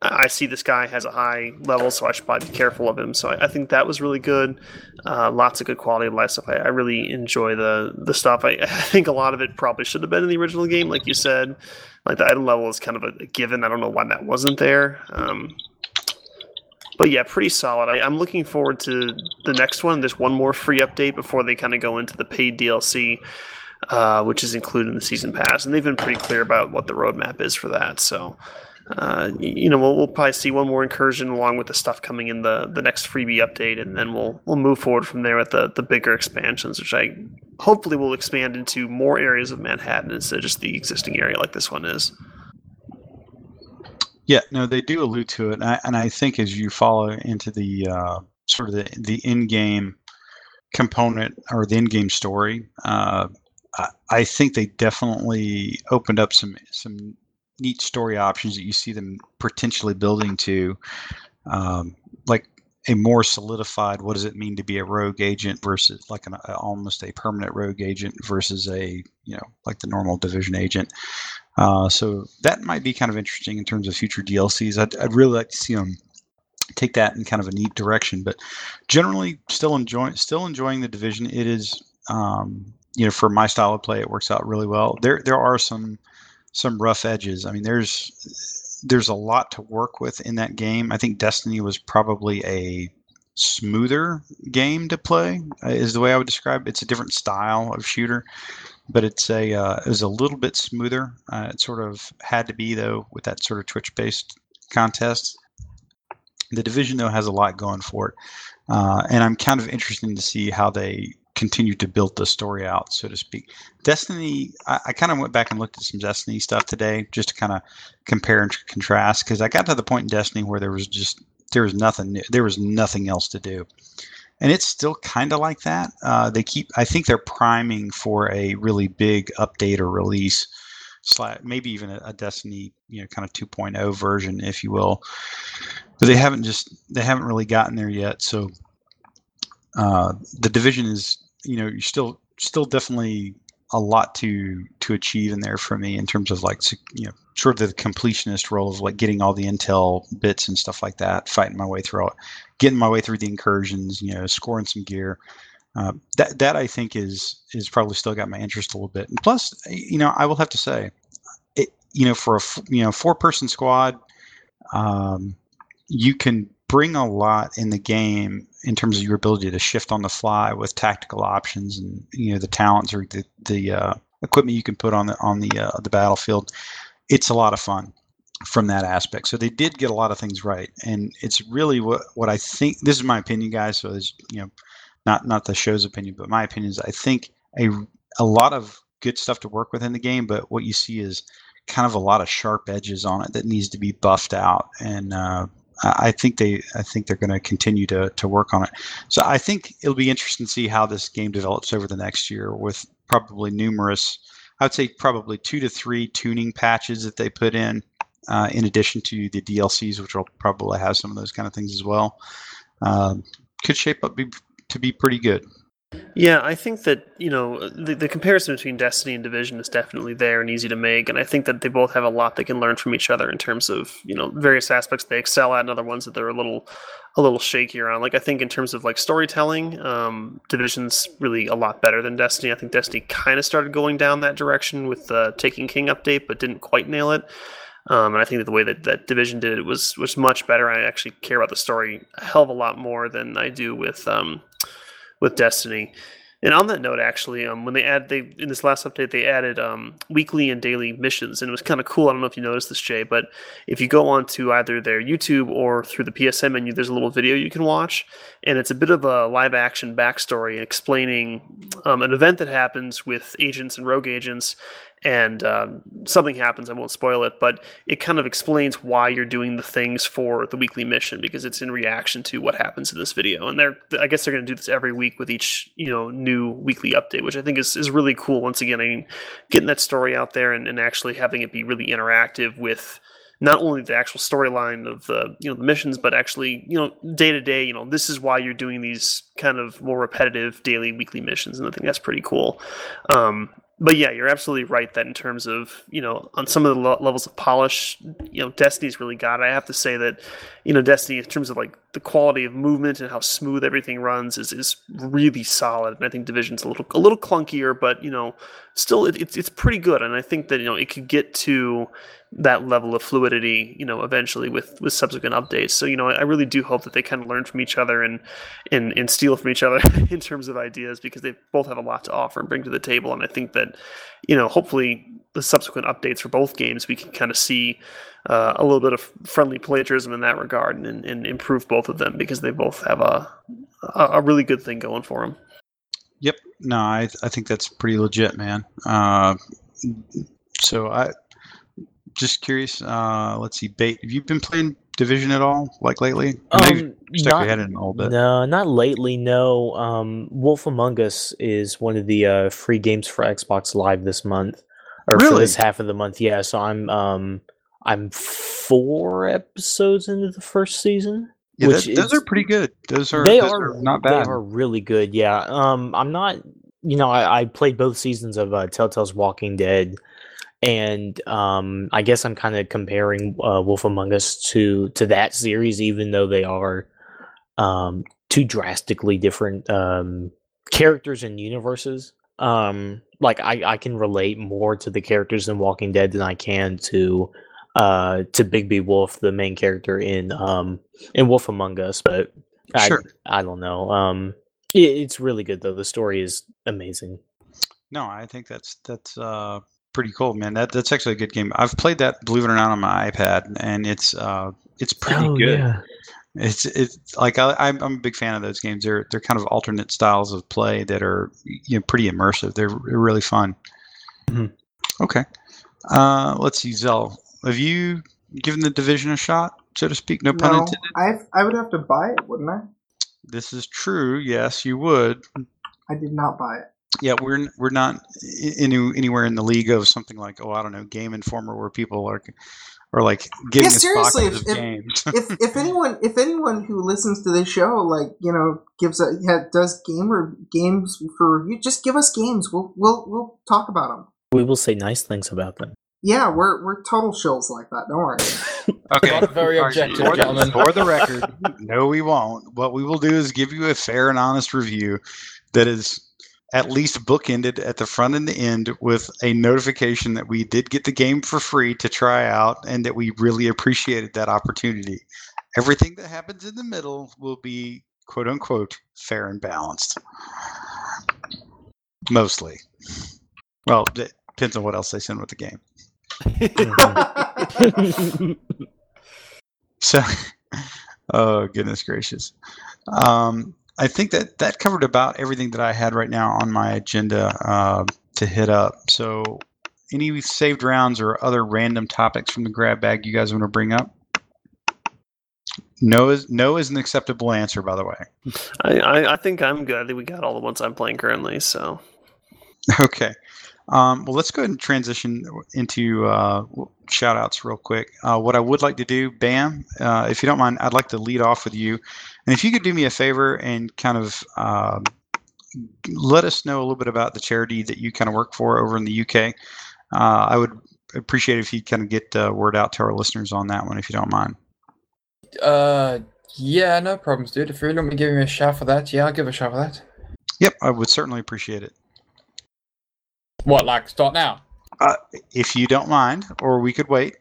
I see this guy has a high level, so I should probably be careful of him. So I, I think that was really good. Uh, lots of good quality of life stuff. I, I, really enjoy the the stuff. I, I, think a lot of it probably should have been in the original game, like you said. Like the item level is kind of a, given. I don't know why that wasn't there. Um, but yeah, pretty solid. I, am looking forward to the next one. There's one more free update before they kind of go into the paid DLC, uh, which is included in the season pass, and they've been pretty clear about what the roadmap is for that. So, uh, you know, we'll, we'll probably see one more incursion along with the stuff coming in the the next freebie update, and then we'll we'll move forward from there with the the bigger expansions, which I hopefully will expand into more areas of Manhattan instead of just the existing area like this one is. Yeah, no, they do allude to it, and I, and I think as you follow into the uh, sort of the the in-game component or the in-game story, uh, I, I think they definitely opened up some some neat story options that you see them potentially building to, um, like a more solidified what does it mean to be a rogue agent versus like an almost a permanent rogue agent versus a you know like the normal division agent uh, so that might be kind of interesting in terms of future DLCs. I'd, I'd really like to see them take that in kind of a neat direction. But generally, still enjoying still enjoying the division. It is, um, you know, for my style of play, it works out really well. There there are some some rough edges. I mean, there's there's a lot to work with in that game. I think Destiny was probably a smoother game to play uh, is the way I would describe it. It's a different style of shooter but it's a uh, it was a little bit smoother. Uh, it sort of had to be though with that sort of Twitch based contest. The division though has a lot going for it, uh, and I'm kind of interested to see how they continue to build the story out, so to speak. Destiny, I, I kind of went back and looked at some Destiny stuff today just to kind of compare and contrast because I got to the point in Destiny where there was just there was nothing there was nothing else to do and it's still kind of like that. Uh, they keep, I think they're priming for a really big update or release, maybe even a, a Destiny, you know, kind of 2.0 version, if you will. But they haven't just, they haven't really gotten there yet. So uh, the division is, you know, you're still, still definitely a lot to to achieve in there for me in terms of like you know sort of the completionist role of like getting all the intel bits and stuff like that, fighting my way through it, getting my way through the incursions, you know, scoring some gear. Uh, that that I think is is probably still got my interest a little bit. And plus, you know, I will have to say, it you know for a you know four person squad, um, you can bring a lot in the game in terms of your ability to shift on the fly with tactical options and you know the talents or the the uh, equipment you can put on the on the uh, the battlefield. It's a lot of fun from that aspect. So they did get a lot of things right, and it's really what what I think. This is my opinion, guys. So it's you know not not the show's opinion, but my opinion is I think a a lot of good stuff to work with in the game, but what you see is kind of a lot of sharp edges on it that needs to be buffed out and uh, I think they I think they're going to continue to to work on it. So I think it'll be interesting to see how this game develops over the next year with probably numerous. I would say probably two to three tuning patches that they put in, uh, in addition to the DLCs, which will probably have some of those kind of things as well. Um, could shape up be, to be pretty good. Yeah, I think that you know the, the comparison between Destiny and Division is definitely there and easy to make, and I think that they both have a lot they can learn from each other in terms of you know various aspects they excel at, and other ones that they're a little a little shakier on. Like I think in terms of like storytelling, um, Division's really a lot better than Destiny. I think Destiny kind of started going down that direction with the Taken King update, but didn't quite nail it. Um, and I think that the way that, that Division did it was was much better. I actually care about the story a hell of a lot more than I do with um, with Destiny. And on that note, actually, um, when they add they in this last update, they added um, weekly and daily missions, and it was kind of cool. I don't know if you noticed this, Jay, but if you go on to either their YouTube or through the PSN menu, there's a little video you can watch, and it's a bit of a live action backstory explaining um, an event that happens with agents and rogue agents, and um, something happens. I won't spoil it, but it kind of explains why you're doing the things for the weekly mission because it's in reaction to what happens in this video. And they're, I guess, they're going to do this every week with each, you know, new weekly update, which I think is is really cool. Once again, I mean, getting that story out there and, and actually having it be really interactive with not only the actual storyline of the you know the missions, but actually you know day to day. You know, this is why you're doing these kind of more repetitive daily, weekly missions, and I think that's pretty cool. Um, but yeah, you're absolutely right that in terms of you know on some of the lo- levels of polish, you know Destiny's really got. I have to say that you know Destiny in terms of like the quality of movement and how smooth everything runs is is really solid. And I think Division's a little a little clunkier, but you know still it, it's it's pretty good. And I think that you know it could get to that level of fluidity, you know, eventually with with subsequent updates. So you know, I, really do hope that they kind of learn from each other and and and steal from each other in terms of ideas because they both have a lot to offer and bring to the table. And I think that you know, hopefully the subsequent updates for both games, we can kind of see uh, a little bit of friendly plagiarism in that regard and, and improve both of them because they both have a a really good thing going for them. Yep. No, I I think that's pretty legit, man. Uh, so I just curious. Uh, let's see, bait. Have you been playing Division at all, like lately? Um, stuck not, your in a little bit. no, not lately. No. Um, Wolf Among Us is one of the uh, free games for Xbox Live this month, or for this half of the month. Yeah, so I'm um I'm four episodes into the first season. Yeah, which that, those is- are pretty good. Those are they those are not bad. They are really good. Yeah. Um, I'm not. You know, I, I played both seasons of uh, Telltale's Walking Dead, and um, I guess I'm kind of comparing uh, Wolf Among Us to to that series, even though they are um, two drastically different um, characters and universes. Um, like I, I can relate more to the characters in Walking Dead than I can to uh to Bigby Wolf, the main character in um in Wolf Among Us, but I, Sure. I don't know. Um, it, it's really good though. The story is amazing. No, I think that's that's uh, pretty cool, man. That that's actually a good game. I've played that, believe it or not, on my iPad, and it's uh, it's pretty Oh, good. yeah. It's it's like I, I'm I'm a big fan of those games. They're they're kind of alternate styles of play that are you know pretty immersive. They're, they're really fun. Mhm. Okay, uh, let's see, Zell. Have you given the division a shot, so to speak? No pun intended. I I would have to buy it, wouldn't I? This is true. Yes, you would. I did not buy it. Yeah, we're we're not i- any, anywhere in the league of something like oh I don't know Game Informer where people are are like giving us seriously, boxes if- of if- games. if if anyone if anyone who listens to this show like you know gives a yeah, does game or games for review, just give us games. We'll we'll we'll talk about them. We will say nice things about them. Yeah, we're we're total shills like that. Don't worry. Okay. Not very objective, for, the, gentlemen. for the record, no, we won't. What we will do is give you a fair and honest review that is at least bookended at the front and the end with a notification that we did get the game for free to try out and that we really appreciated that opportunity. Everything that happens in the middle will be quote unquote fair and balanced. Mostly. Well, it depends on what else they send with the game. So, oh goodness gracious. Um, I think that that covered about everything that I had right now on my agenda uh, to hit up. So, any saved rounds or other random topics from the grab bag you guys want to bring up? No is no is an acceptable answer, by the way. I, I, I think I'm good. I think we got all the ones I'm playing currently. So Okay. Um, well, let's go ahead and transition into uh, shout outs real quick. Uh, what I would like to do, Bam, uh, if you don't mind, I'd like to lead off with you. And if you could do me a favor and kind of um, let us know a little bit about the charity that you kind of work for over in the UK. Uh, I would appreciate if you kind of get uh, word out to our listeners on that one, if you don't mind. Uh, yeah, no problems, dude. If you really want me to give me a shout for that, yeah, I'll give a shout for that. Yep, I would certainly appreciate it. What, like start now? Uh, if you don't mind, or we could wait.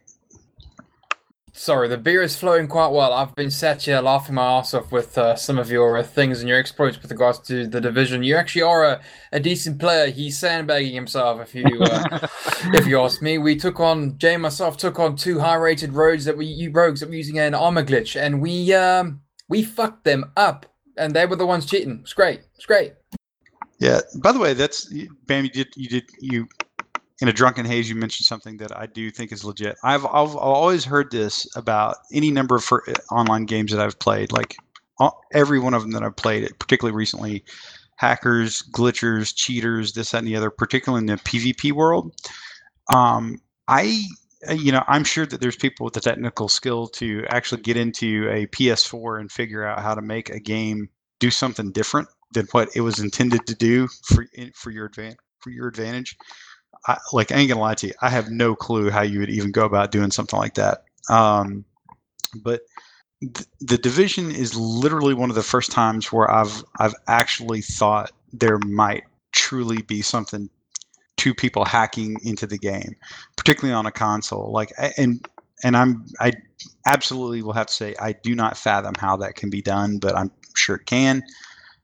Sorry, the beer is flowing quite well. I've been sat here laughing my ass off with uh, some of your uh, things and your exploits with regards to the division. You actually are a, a decent player. He's sandbagging himself, if you uh, if you ask me. We took on Jay and myself took on two high rated roads that we you rogues that were using an armor glitch, and we um we fucked them up, and they were the ones cheating. It's great. It's great. Yeah. By the way, that's Bam. You did you did you in a drunken haze, you mentioned something that I do think is legit. I've I've, I've always heard this about any number of online games that I've played, like all, every one of them that I've played, particularly recently. Hackers, glitchers, cheaters, this, that, and the other, particularly in the PvP world. Um, I, you know, I'm sure that there's people with the technical skill to actually get into a PS4 and figure out how to make a game do something different than what it was intended to do for for your advantage. For your advantage, I, like I ain't gonna lie to you, I have no clue how you would even go about doing something like that. Um, but th- the division is literally one of the first times where I've I've actually thought there might truly be something to people hacking into the game, particularly on a console. Like and and I'm I absolutely will have to say I do not fathom how that can be done, but I'm sure it can.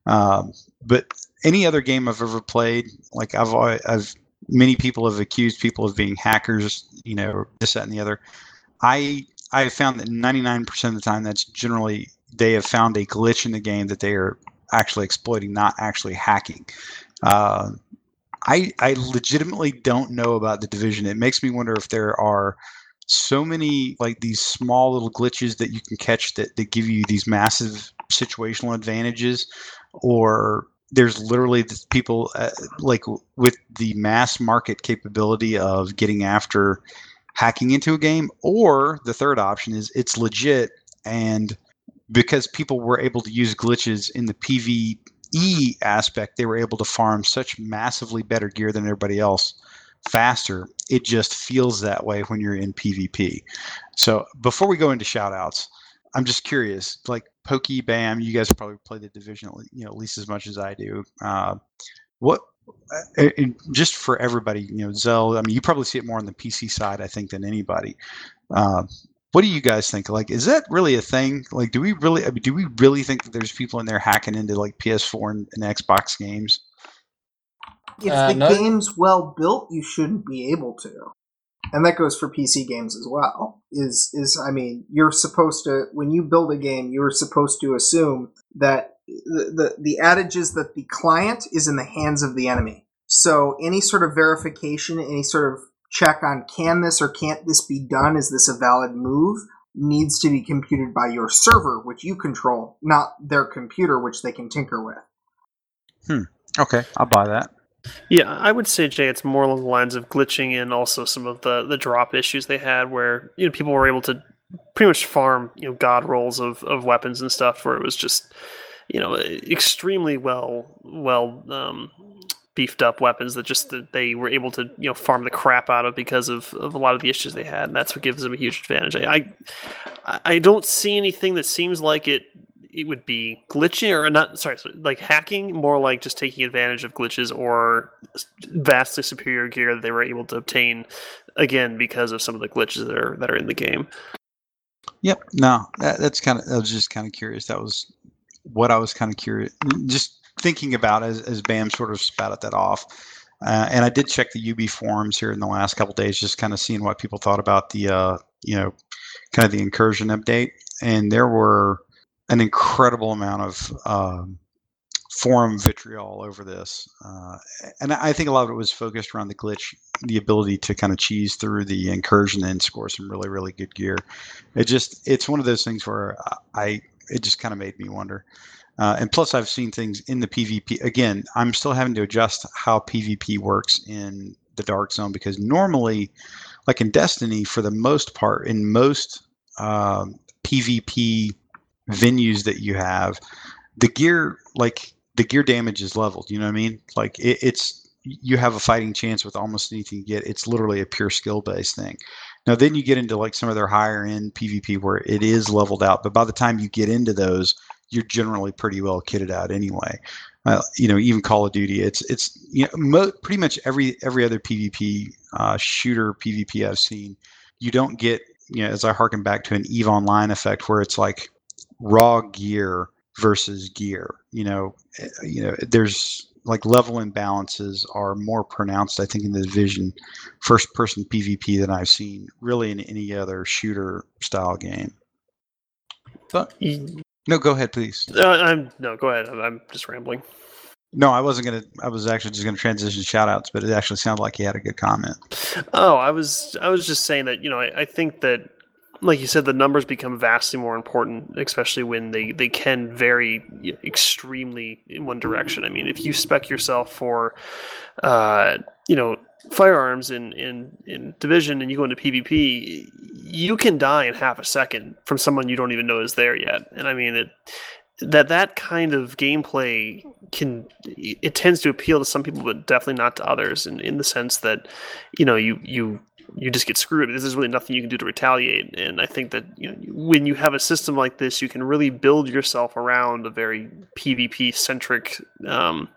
Um, but any other game I've ever played, like I've I've many people have accused people of being hackers, you know, this, that, and the other. I I have found that 99% of the time, that's generally they have found a glitch in the game that they are actually exploiting, not actually hacking. Uh, I I legitimately don't know about the division. It makes me wonder if there are so many like these small little glitches that you can catch that, that give you these massive situational advantages or there's literally people uh, like with the mass market capability of getting after hacking into a game or the third option is it's legit and because people were able to use glitches in the PvE aspect they were able to farm such massively better gear than everybody else faster. It just feels that way when you're in PvP so before we go into shoutouts I'm just curious like Pokey Bam, you guys probably play the division, you know, at least as much as I do. Uh, what, uh, just for everybody, you know, Zell. I mean, you probably see it more on the PC side, I think, than anybody. Uh, what do you guys think? Like, is that really a thing? Like, do we really? I mean, do we really think that there's people in there hacking into like PS4 and, and Xbox games? If uh, the no. game's well built, you shouldn't be able to and that goes for PC games as well. Is is I mean, you're supposed to when you build a game, you're supposed to assume that the, the the adage is that the client is in the hands of the enemy. So any sort of verification, any sort of check on can this or can't this be done? Is this a valid move? Needs to be computed by your server, which you control, not their computer, which they can tinker with. Hmm. Okay, I'll buy that. Yeah, I would say Jay, it's more along the lines of glitching and also some of the the drop issues they had, where you know people were able to pretty much farm you know god rolls of of weapons and stuff, where it was just you know extremely well well um, beefed up weapons that just that they were able to you know farm the crap out of because of, of a lot of the issues they had, and that's what gives them a huge advantage. I I don't see anything that seems like it it would be glitching or not sorry like hacking more like just taking advantage of glitches or vastly superior gear that they were able to obtain again because of some of the glitches that are that are in the game. Yep no that, that's kind of i was just kind of curious. That was what i was kind of curious just thinking about as, as bam sort of spouted that off. Uh, and i did check the ub forums here in the last couple days just kind of seeing what people thought about the uh, you know kind of the incursion update. And there were an incredible amount of um, forum vitriol over this, uh, and I think a lot of it was focused around the glitch, the ability to kind of cheese through the incursion and score some really really good gear. It just it's one of those things where I it just kind of made me wonder. Uh, and plus, I've seen things in the PvP. Again, I'm still having to adjust how PvP works in the Dark Zone because normally, like in Destiny, for the most part, in most um, PvP venues that you have, the gear like the gear damage is leveled. You know what I mean? Like it, it's you have a fighting chance with almost anything you get. It's literally a pure skill based thing. Now then you get into like some of their higher end PvP where it is leveled out, but by the time you get into those, you're generally pretty well kitted out anyway. Uh, you know, even Call of Duty, it's it's you know mo- pretty much every every other PvP uh, shooter PvP I've seen, you don't get you know as I harken back to an Eve Online effect where it's like raw gear versus gear. You know, eh, you know, there's like level imbalances are more pronounced, I think, in the division first person PvP than I've seen really in any other shooter style game. So, no, go ahead, please. Uh, I'm no, go ahead. I'm, I'm just rambling. No, I wasn't gonna. I was actually just gonna transition shout outs, but it actually sounded like he had a good comment. Oh, I was I was just saying that you know I, I think that like you said the numbers become vastly more important, especially when they they can vary extremely in one direction. I mean, if you spec yourself for, uh, you know, firearms in in in division and you go into PvP, you can die in half a second from someone you don't even know is there yet. And I mean it that that kind of gameplay can it tends to appeal to some people but definitely not to others in, in the sense that you know you you you just get screwed there's really nothing you can do to retaliate and i think that you know when you have a system like this you can really build yourself around a very pvp centric um,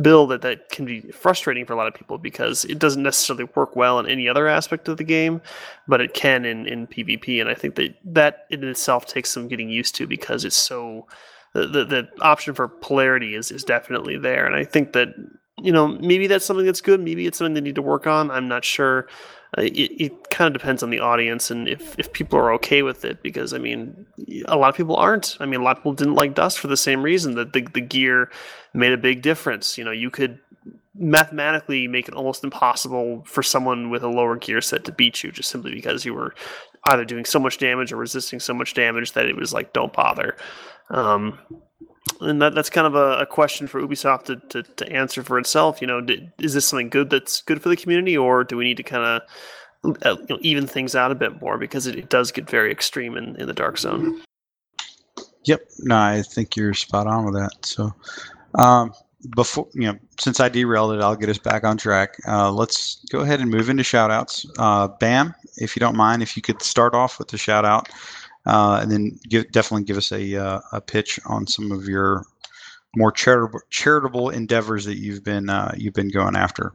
build that, that can be frustrating for a lot of people because it doesn't necessarily work well in any other aspect of the game, but it can in, in PvP. And I think that that in itself takes some getting used to because it's so the, the, the option for polarity is, is definitely there. And I think that, you know, maybe that's something that's good. Maybe it's something they need to work on. I'm not sure. Uh, it, it kind of depends on the audience and if, if people are okay with it because i mean a lot of people aren't. I mean a lot of people didn't like Dust for the same reason that the, the gear made a big difference. You know you could mathematically make it almost impossible for someone with a lower gear set to beat you just simply because you were either doing so much damage or resisting so much damage that it was like don't bother. Um, and that, that's kind of a, a question for Ubisoft to, to, to, answer for itself. You know, did, is this something good that's good for the community, or do we need to kind of uh, you know, even things out a bit more because it, it does get very extreme in, in the dark zone? Yep, no, I think you're spot on with that. So, um, before you know, since I derailed it, I'll get us back on track. Uh, let's go ahead and move into shoutouts. Uh, Bam, if you don't mind, if you could start off with the shout out uh, and then give, definitely give us a, uh, a pitch on some of your more charitable charitable endeavors that you've been uh, you've been going after.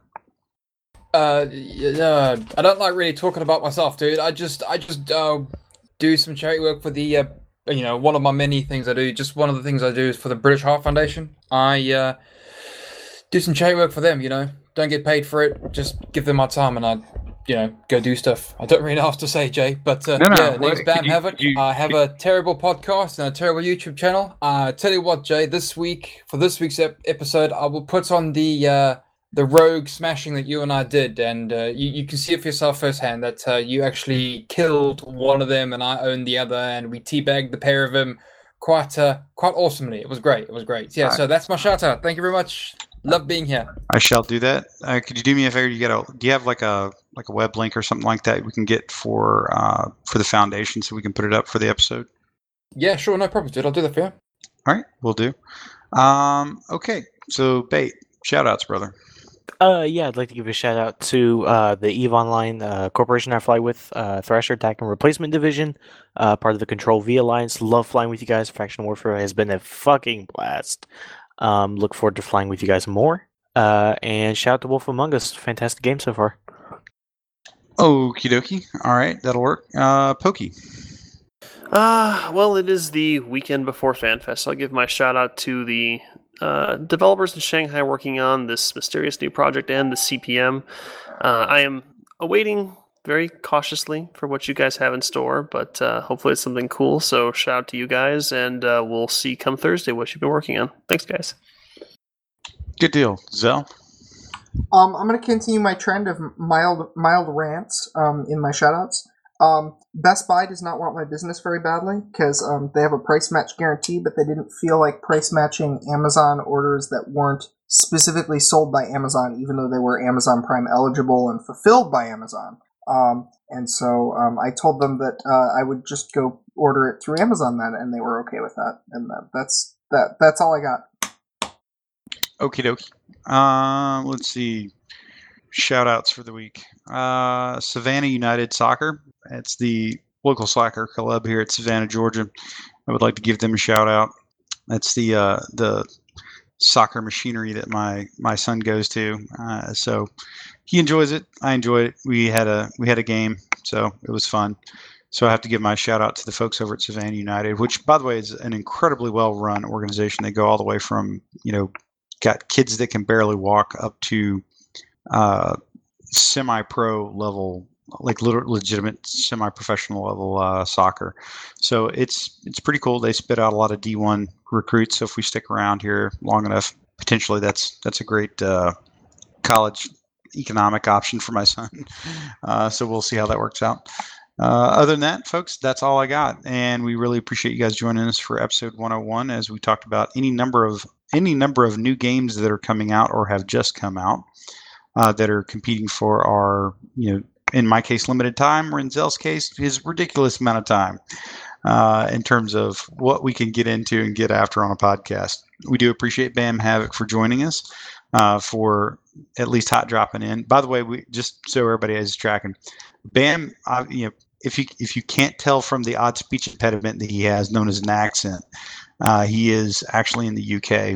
Uh, yeah, I don't like really talking about myself, dude. I just I just uh, do some charity work for the uh, you know one of my many things I do. Just one of the things I do is for the British Heart Foundation. I uh, do some charity work for them. You know, don't get paid for it. Just give them my time, and I you know, go do stuff. I don't really know what to say, Jay, but uh, no, no, yeah, name's Bam Havoc. You, I have a terrible podcast and a terrible YouTube channel. Uh, tell you what, Jay, this week for this week's ep- episode, I will put on the uh, the rogue smashing that you and I did, and uh, you, you can see it for yourself firsthand that uh, you actually killed one of them and I owned the other, and we teabagged the pair of them quite uh, quite awesomely. It was great. It was great. Yeah, so that's my shout out. Thank you very much. Love being here. I shall do that. Uh, could you do me a favor? You get a? Do you have like a like a web link or something like that we can get for uh, for the foundation so we can put it up for the episode? Yeah, sure, no problem, dude. I'll do that for you. All right, we'll do. Um, okay, so bait shout outs, brother. Uh, yeah, I'd like to give a shout out to uh, the Eve Online uh, corporation I fly with, uh, Thrasher Attack and Replacement Division, uh, part of the Control V Alliance. Love flying with you guys. Faction Warfare has been a fucking blast. Um, look forward to flying with you guys more. Uh, and shout out to Wolf Among Us. Fantastic game so far. Okie dokie. All right, that'll work. Uh, Pokey. Uh, well, it is the weekend before FanFest. So I'll give my shout out to the uh, developers in Shanghai working on this mysterious new project and the CPM. Uh, I am awaiting very cautiously for what you guys have in store, but uh, hopefully it's something cool. So shout out to you guys, and uh, we'll see come Thursday what you've been working on. Thanks, guys. Good deal, Zell. Um, I'm going to continue my trend of mild mild rants um, in my shoutouts. Um, Best Buy does not want my business very badly because um, they have a price match guarantee, but they didn't feel like price matching Amazon orders that weren't specifically sold by Amazon, even though they were Amazon Prime eligible and fulfilled by Amazon. Um, and so um, I told them that uh, I would just go order it through Amazon then, and they were okay with that. And that, that's that. That's all I got. Okie dokie. Uh, let's see. Shout outs for the week. Uh, Savannah United Soccer. It's the local soccer club here at Savannah, Georgia. I would like to give them a shout out. That's the uh, the soccer machinery that my my son goes to. Uh, so he enjoys it. I enjoy it. We had a we had a game, so it was fun. So I have to give my shout out to the folks over at Savannah United, which, by the way, is an incredibly well run organization. They go all the way from you know got kids that can barely walk up to uh, semi-pro level like legitimate semi-professional level uh, soccer. So it's it's pretty cool. They spit out a lot of D1 recruits. So if we stick around here long enough, potentially that's that's a great uh, college economic option for my son. Uh, so we'll see how that works out. Uh, other than that, folks, that's all I got, and we really appreciate you guys joining us for episode 101 as we talked about any number of any number of new games that are coming out or have just come out uh, that are competing for our you know in my case, limited time, Zell's case, his ridiculous amount of time uh, in terms of what we can get into and get after on a podcast. We do appreciate Bam Havoc for joining us, uh, for at least hot dropping in. By the way, we just so everybody is tracking, Bam, uh, you know, if you if you can't tell from the odd speech impediment that he has, known as an accent, uh, he is actually in the UK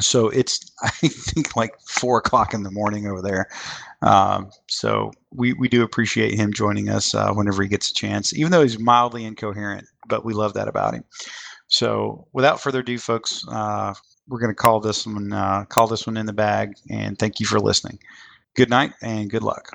so it's I think like four o'clock in the morning over there. Um, so we we do appreciate him joining us uh, whenever he gets a chance, even though he's mildly incoherent. But we love that about him. So without further ado, folks, uh, we're going to call this one uh, call this one in the bag, and thank you for listening. Good night and good luck.